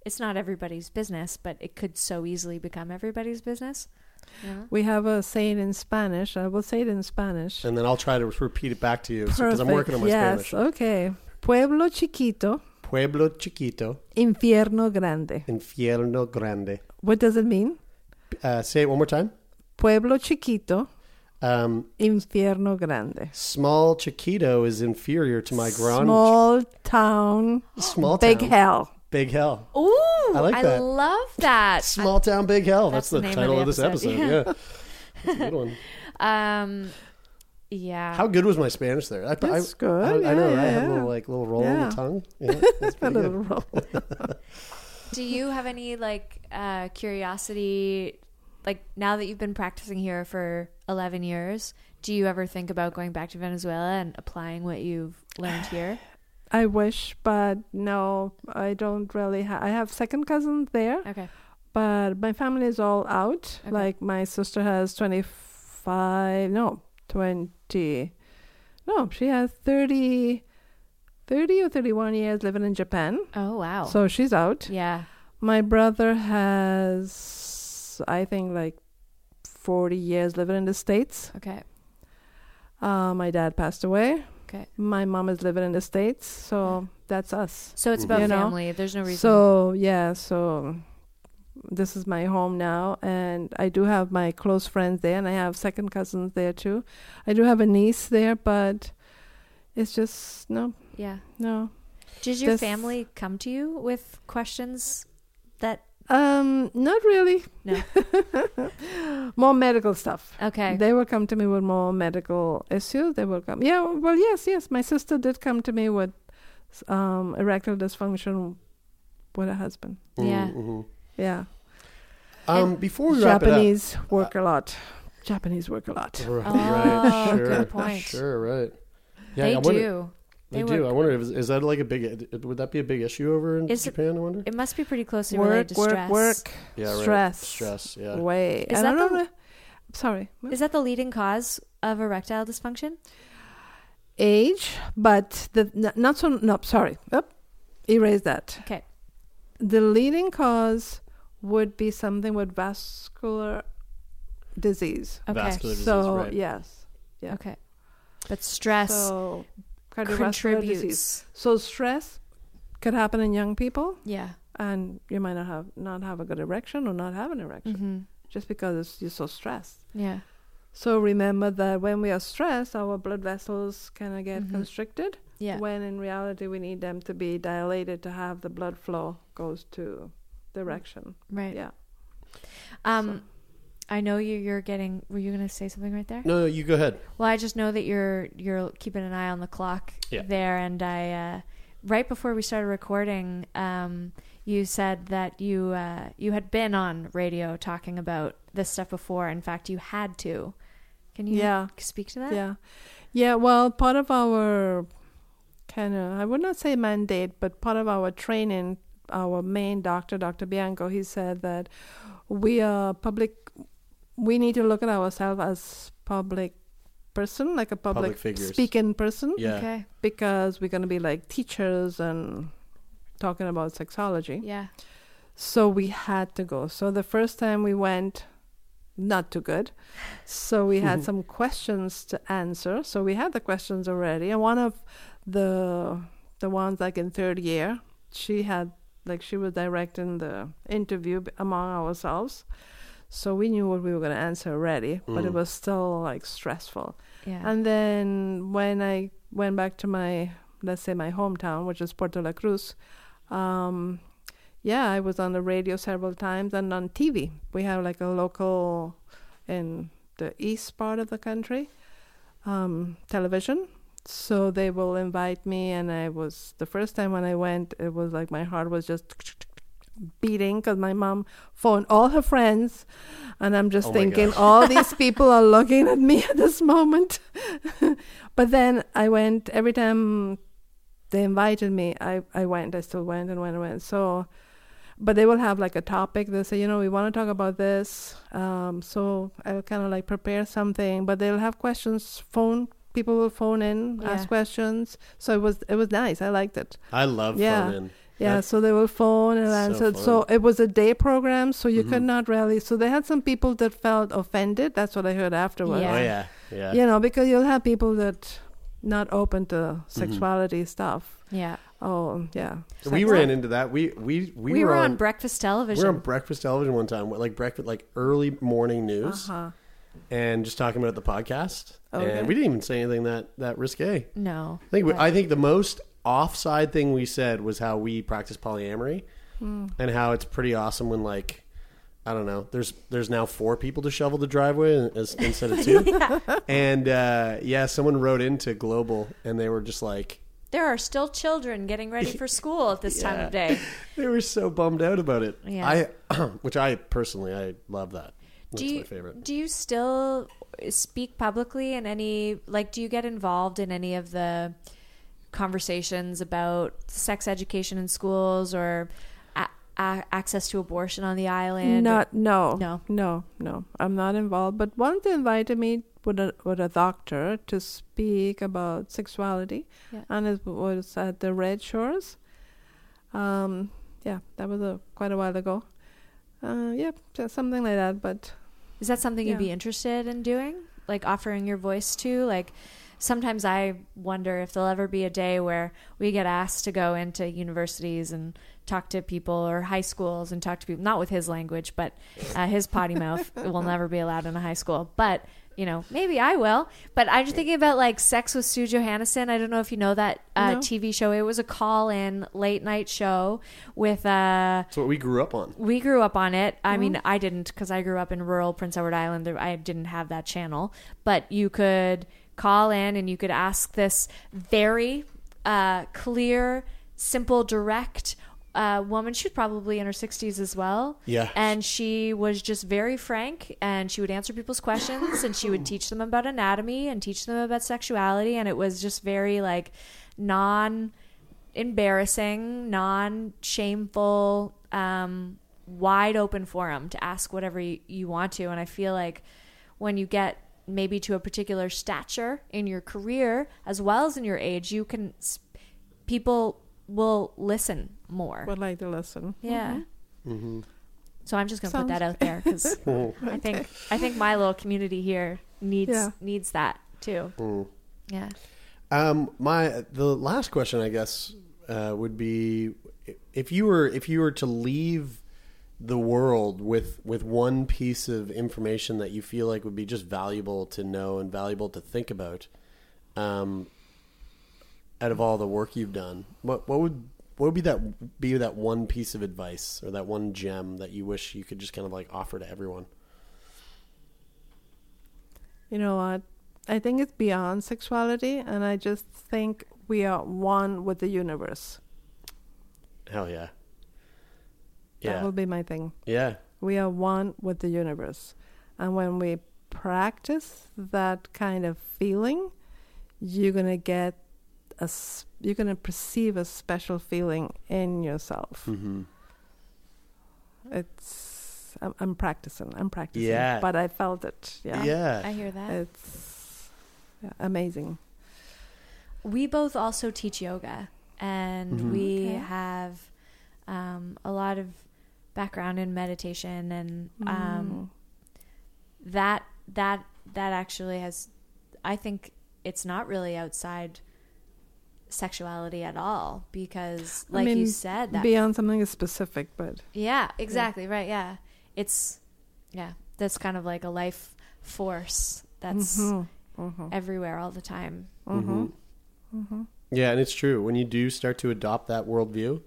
it's not everybody's business, but it could so easily become everybody's business. You know? We have a saying in Spanish. I will say it in Spanish. And then I'll try to repeat it back to you because I'm working on my yes, Spanish. okay. Pueblo chiquito, Pueblo chiquito, infierno grande. infierno grande. What does it mean? Uh, say it one more time. Pueblo chiquito, Um, infierno grande. small Chiquito is inferior to my grand Small town, small big hell. Big hell. Ooh, I like that. love that. Small town, big hell. That's, the, name title of, this episode, yeah. That's a good one. [LAUGHS] Um, yeah. How good was my Spanish there? I, That's I, good. I, I Yeah, know. yeah, I had a little like little roll Yeah. the tongue. [LAUGHS] Yeah, that's A little roll. [LAUGHS] Do you have any like uh, curiosity? Like now that you've been practicing here for eleven years, do you ever think about going back to Venezuela and applying what you've learned here? I wish, but no, I don't really have. I have second cousins there, Okay. but my family is all out. Okay. Like my sister has 25, no, 20. No, she has 30, 30 or 31 years living in Japan. Oh wow. So she's out. yeah. My brother has, I think, like 40 years living in the States. Okay. Uh, my dad passed away. Okay. My mom is living in the States. So that's us. So it's mm-hmm. about You know? family. There's no reason. So yeah, so this is my home now, and I do have my close friends there, and I have second cousins there too. I do have a niece there, but it's just no, yeah. no. Did your This- family come to you with questions that? Um, not really. No. [LAUGHS] more medical stuff. Okay. They will come to me with more medical issues. They will come. Yeah, well, yes, yes. My sister did come to me with um, erectile dysfunction with her husband. Yeah. Mhm. Yeah. Um, before we wrap Japanese work a lot. Japanese work a lot. right, Oh, right, sure, good point. sure, right. Yeah, they I wonder, do. They, They do. I wonder if is that like a big? Would that be a big issue over in Is it- Japan? I wonder. It must be pretty closely Work, related to work, stress. work. yeah, right. stress. Stress. Yeah. Way. Is I that don't the- know. Sorry. Is that the leading cause of erectile dysfunction? Age, but the not so. No, sorry. Up. Erase that. Okay. the leading cause would be something with vascular disease. Okay. Vascular disease, so right. yes, yeah. Okay. But stress So cardiovascular disease. So stress could happen in young people, Yeah. and you might not have not have a good erection or not have an erection Mm-hmm. just because you're so stressed. Yeah. So remember that when we are stressed, our blood vessels kind of get Mhm. constricted. Yeah. When in reality, we need them to be dilated to have the blood flow goes to the erection. Right. Yeah. Um, I know you. You're getting. Were you going to say something right there? No, no, you go ahead. Well, I just know that you're you're keeping an eye on the clock Yeah. there, and I uh, right before we started recording, um, you said that you uh, you had been on radio talking about this stuff before. In fact, you had to. Can you Yeah. speak to that? Yeah. Yeah. Well, part of our kind of, I would not say mandate, but part of our training, our main doctor, Dr. Bianco, he said that we are public, we need to look at ourselves as public person, like a public, Public figures. speaking person, Yeah. Okay. because we're going to be like teachers and talking about sexology. Yeah. So we had to go. So the first time we went, not too good. So we had [LAUGHS] some questions to answer. So we had the questions already, and one of the the ones like in third year, she had like she was directing the interview among ourselves. So we knew what we were going to answer already, but it Mm. was still like stressful. Yeah. And then when I went back to my, let's say my hometown, which is Puerto La Cruz, um, yeah, I was on the radio several times and on TV. We have like a local in the east part of the country um, television. So they will invite me, and I was the first time when I went, it was like my heart was just beating because my mom phoned all her friends, and I'm just Oh thinking all these [LAUGHS] people are looking at me at this moment. [LAUGHS] but then I went every time they invited me. I I went. I still went and went and went. So, but they will have like a topic. They say, you know, we want to talk about this. Um, so I will kind of like prepare something, but they'll have questions. Phone people will phone in, Yeah. ask questions. So it was it was nice. I liked it. I love Yeah. phone in. Yeah, That's- so they will phone and so answer. So, fun. it was a day program, so you could Mhm. not really. So they had some people that felt offended. That's what I heard afterwards. Yeah. Oh yeah, yeah. You know, because you'll have people that not open to Mm-hmm. sexuality stuff. yeah. Oh yeah, we ran into that. We we we, We, were, on, on breakfast television. we were on breakfast television one time, like breakfast, like early morning news, Uh-huh. and just talking about the podcast. Okay. And we didn't even say anything that that risque. no. I think we, I think the most offside thing we said was how we practice polyamory, Hmm. and how it's pretty awesome when like I don't know. There's there's now four people to shovel the driveway as- instead of [LAUGHS] two, and uh, yeah, someone wrote into Global and they were just like there are still children getting ready for school at this time of day. [LAUGHS] they were so bummed out about it. Yeah. I [CLEARS THROAT] which I personally I love that. That's do you, my favorite. Do you still speak publicly in any like do you get involved in any of the conversations about sex education in schools or a- a- access to abortion on the island? Not no No. no no. I'm not involved. But once they invited me with a with a doctor to speak about sexuality, Yeah. and it was at the Red Shores. Um, yeah, that was a quite a while ago. Uh, yeah, something like that. But Is that something Yeah. you'd be interested in doing? Like offering your voice to? Like sometimes I wonder if there'll ever be a day where we get asked to go into universities and talk to people or high schools and talk to people, not with his language, but uh, his potty mouth [LAUGHS] will never be allowed in a high school. But, you know, maybe I will. But I'm just thinking about like Sex with Sue Johanson. I don't know if you know that uh, No. TV show. It was a call in late night show with, uh, That's what we grew up on. we grew up on it. I Mm-hmm. mean, I didn't because I grew up in rural Prince Edward Island. I didn't have that channel. But you could call in and you could ask this very uh, clear, simple, direct uh, woman. She was probably in her 60s as well. Yeah. And she was just very frank and she would answer people's questions and she would [LAUGHS] teach them about anatomy and teach them about sexuality. And it was just very like non embarrassing, non shameful, um, wide open forum to ask whatever you, you want to. And I feel like when you get maybe to a particular stature in your career as well as in your age, you can, people will listen more. Would like to listen. yeah. Mm-hmm. So I'm just gonna put that out there because [LAUGHS] I think I think my little community here needs Yeah. needs that too. Mm. Yeah. Um, my the last question, I guess, uh, would be if you were if you were to leave the world with with one piece of information that you feel like would be just valuable to know and valuable to think about, um, out of all the work you've done, what what would what would be that be that one piece of advice or that one gem that you wish you could just kind of like offer to everyone? You know what? I think it's beyond sexuality, and I just think we are one with the universe. Hell yeah, That yeah, will be my thing. yeah. We are one with the universe. And when we practice that kind of feeling, you're going to get a you're going to perceive a special feeling in yourself. Mm-hmm. It's I'm, I'm practicing. I'm practicing. Yeah. But I felt it. Yeah. Yeah. I hear that. It's yeah, amazing. we both also teach yoga and Mhm. we Okay. have um, a lot of background in meditation and Mm. um, that that that actually has i think it's not really outside sexuality at all because I like you mean, said that beyond something specific, but yeah exactly right yeah it's yeah that's kind of like a life force that's Mhm, mhm, everywhere all the time mhm, Mhm. mhm. Yeah, and it's true. When you do start to adopt that worldview,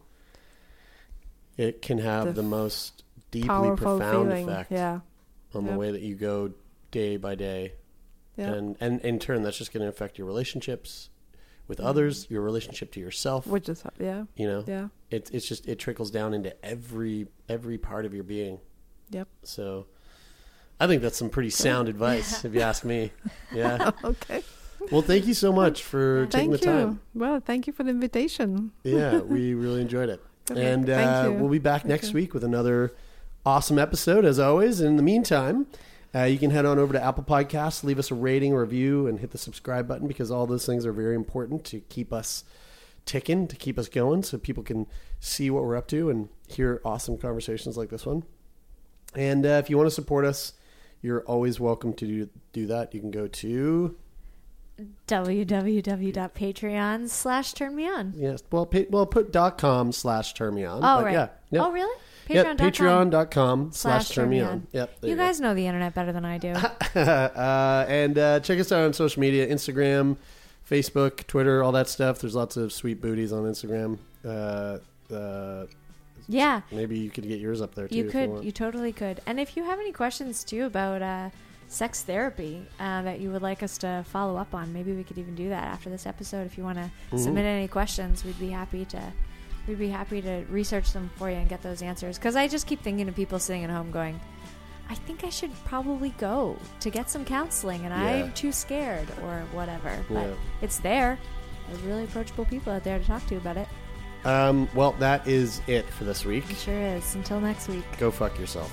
it can have The the, most deeply profound feeling. effect Yeah. on the way that you go day by day. Yeah. And and in turn that's just going to affect your relationships with others, your relationship to yourself. Mm-hmm. Which is yeah. you know, Yeah. it, it's just it trickles down into every every part of your being. Yep. So, I think that's some pretty sound advice, [LAUGHS] if you ask me. Yeah. [LAUGHS] okay. Well, thank you so much for taking Thank the you. time. Well, thank you for the invitation. Yeah, [LAUGHS] we really enjoyed it. Good and uh, we'll be back Thank next you. week with another awesome episode, as always. In the meantime, uh, you can head on over to Apple Podcasts, leave us a rating, review, and hit the subscribe button because all those things are very important to keep us ticking, to keep us going, so people can see what we're up to and hear awesome conversations like this one. And uh, if you want to support us, you're always welcome to do, do that. You can go to www.patreon slash turn me on yes, well, pa- well, put dot com slash turn me on. Oh, right. Yeah, yep. Oh, really? Yep, Patreon.com patreon.com slash turn me on. Yep. You go. guys know the internet better than I do. [LAUGHS] uh, and uh, check us out on social media Instagram, Facebook, Twitter, all that stuff. There's lots of sweet booties on Instagram. Uh, uh, yeah. maybe you could get yours up there too. You could, want. you totally could. And if you have any questions too about uh, sex therapy uh, that you would like us to follow up on, maybe we could even do that after this episode. If you want to submit any questions, we'd be happy to. We'd be happy to research them for you and get those answers. Because I just keep thinking of people sitting at home going, I think I should probably go to get some counseling, and Yeah. I'm too scared or whatever. But Yeah. it's there. There's really approachable people out there to talk to about it. Um, well, that is it for this week. It sure is. Until next week. Go fuck yourself.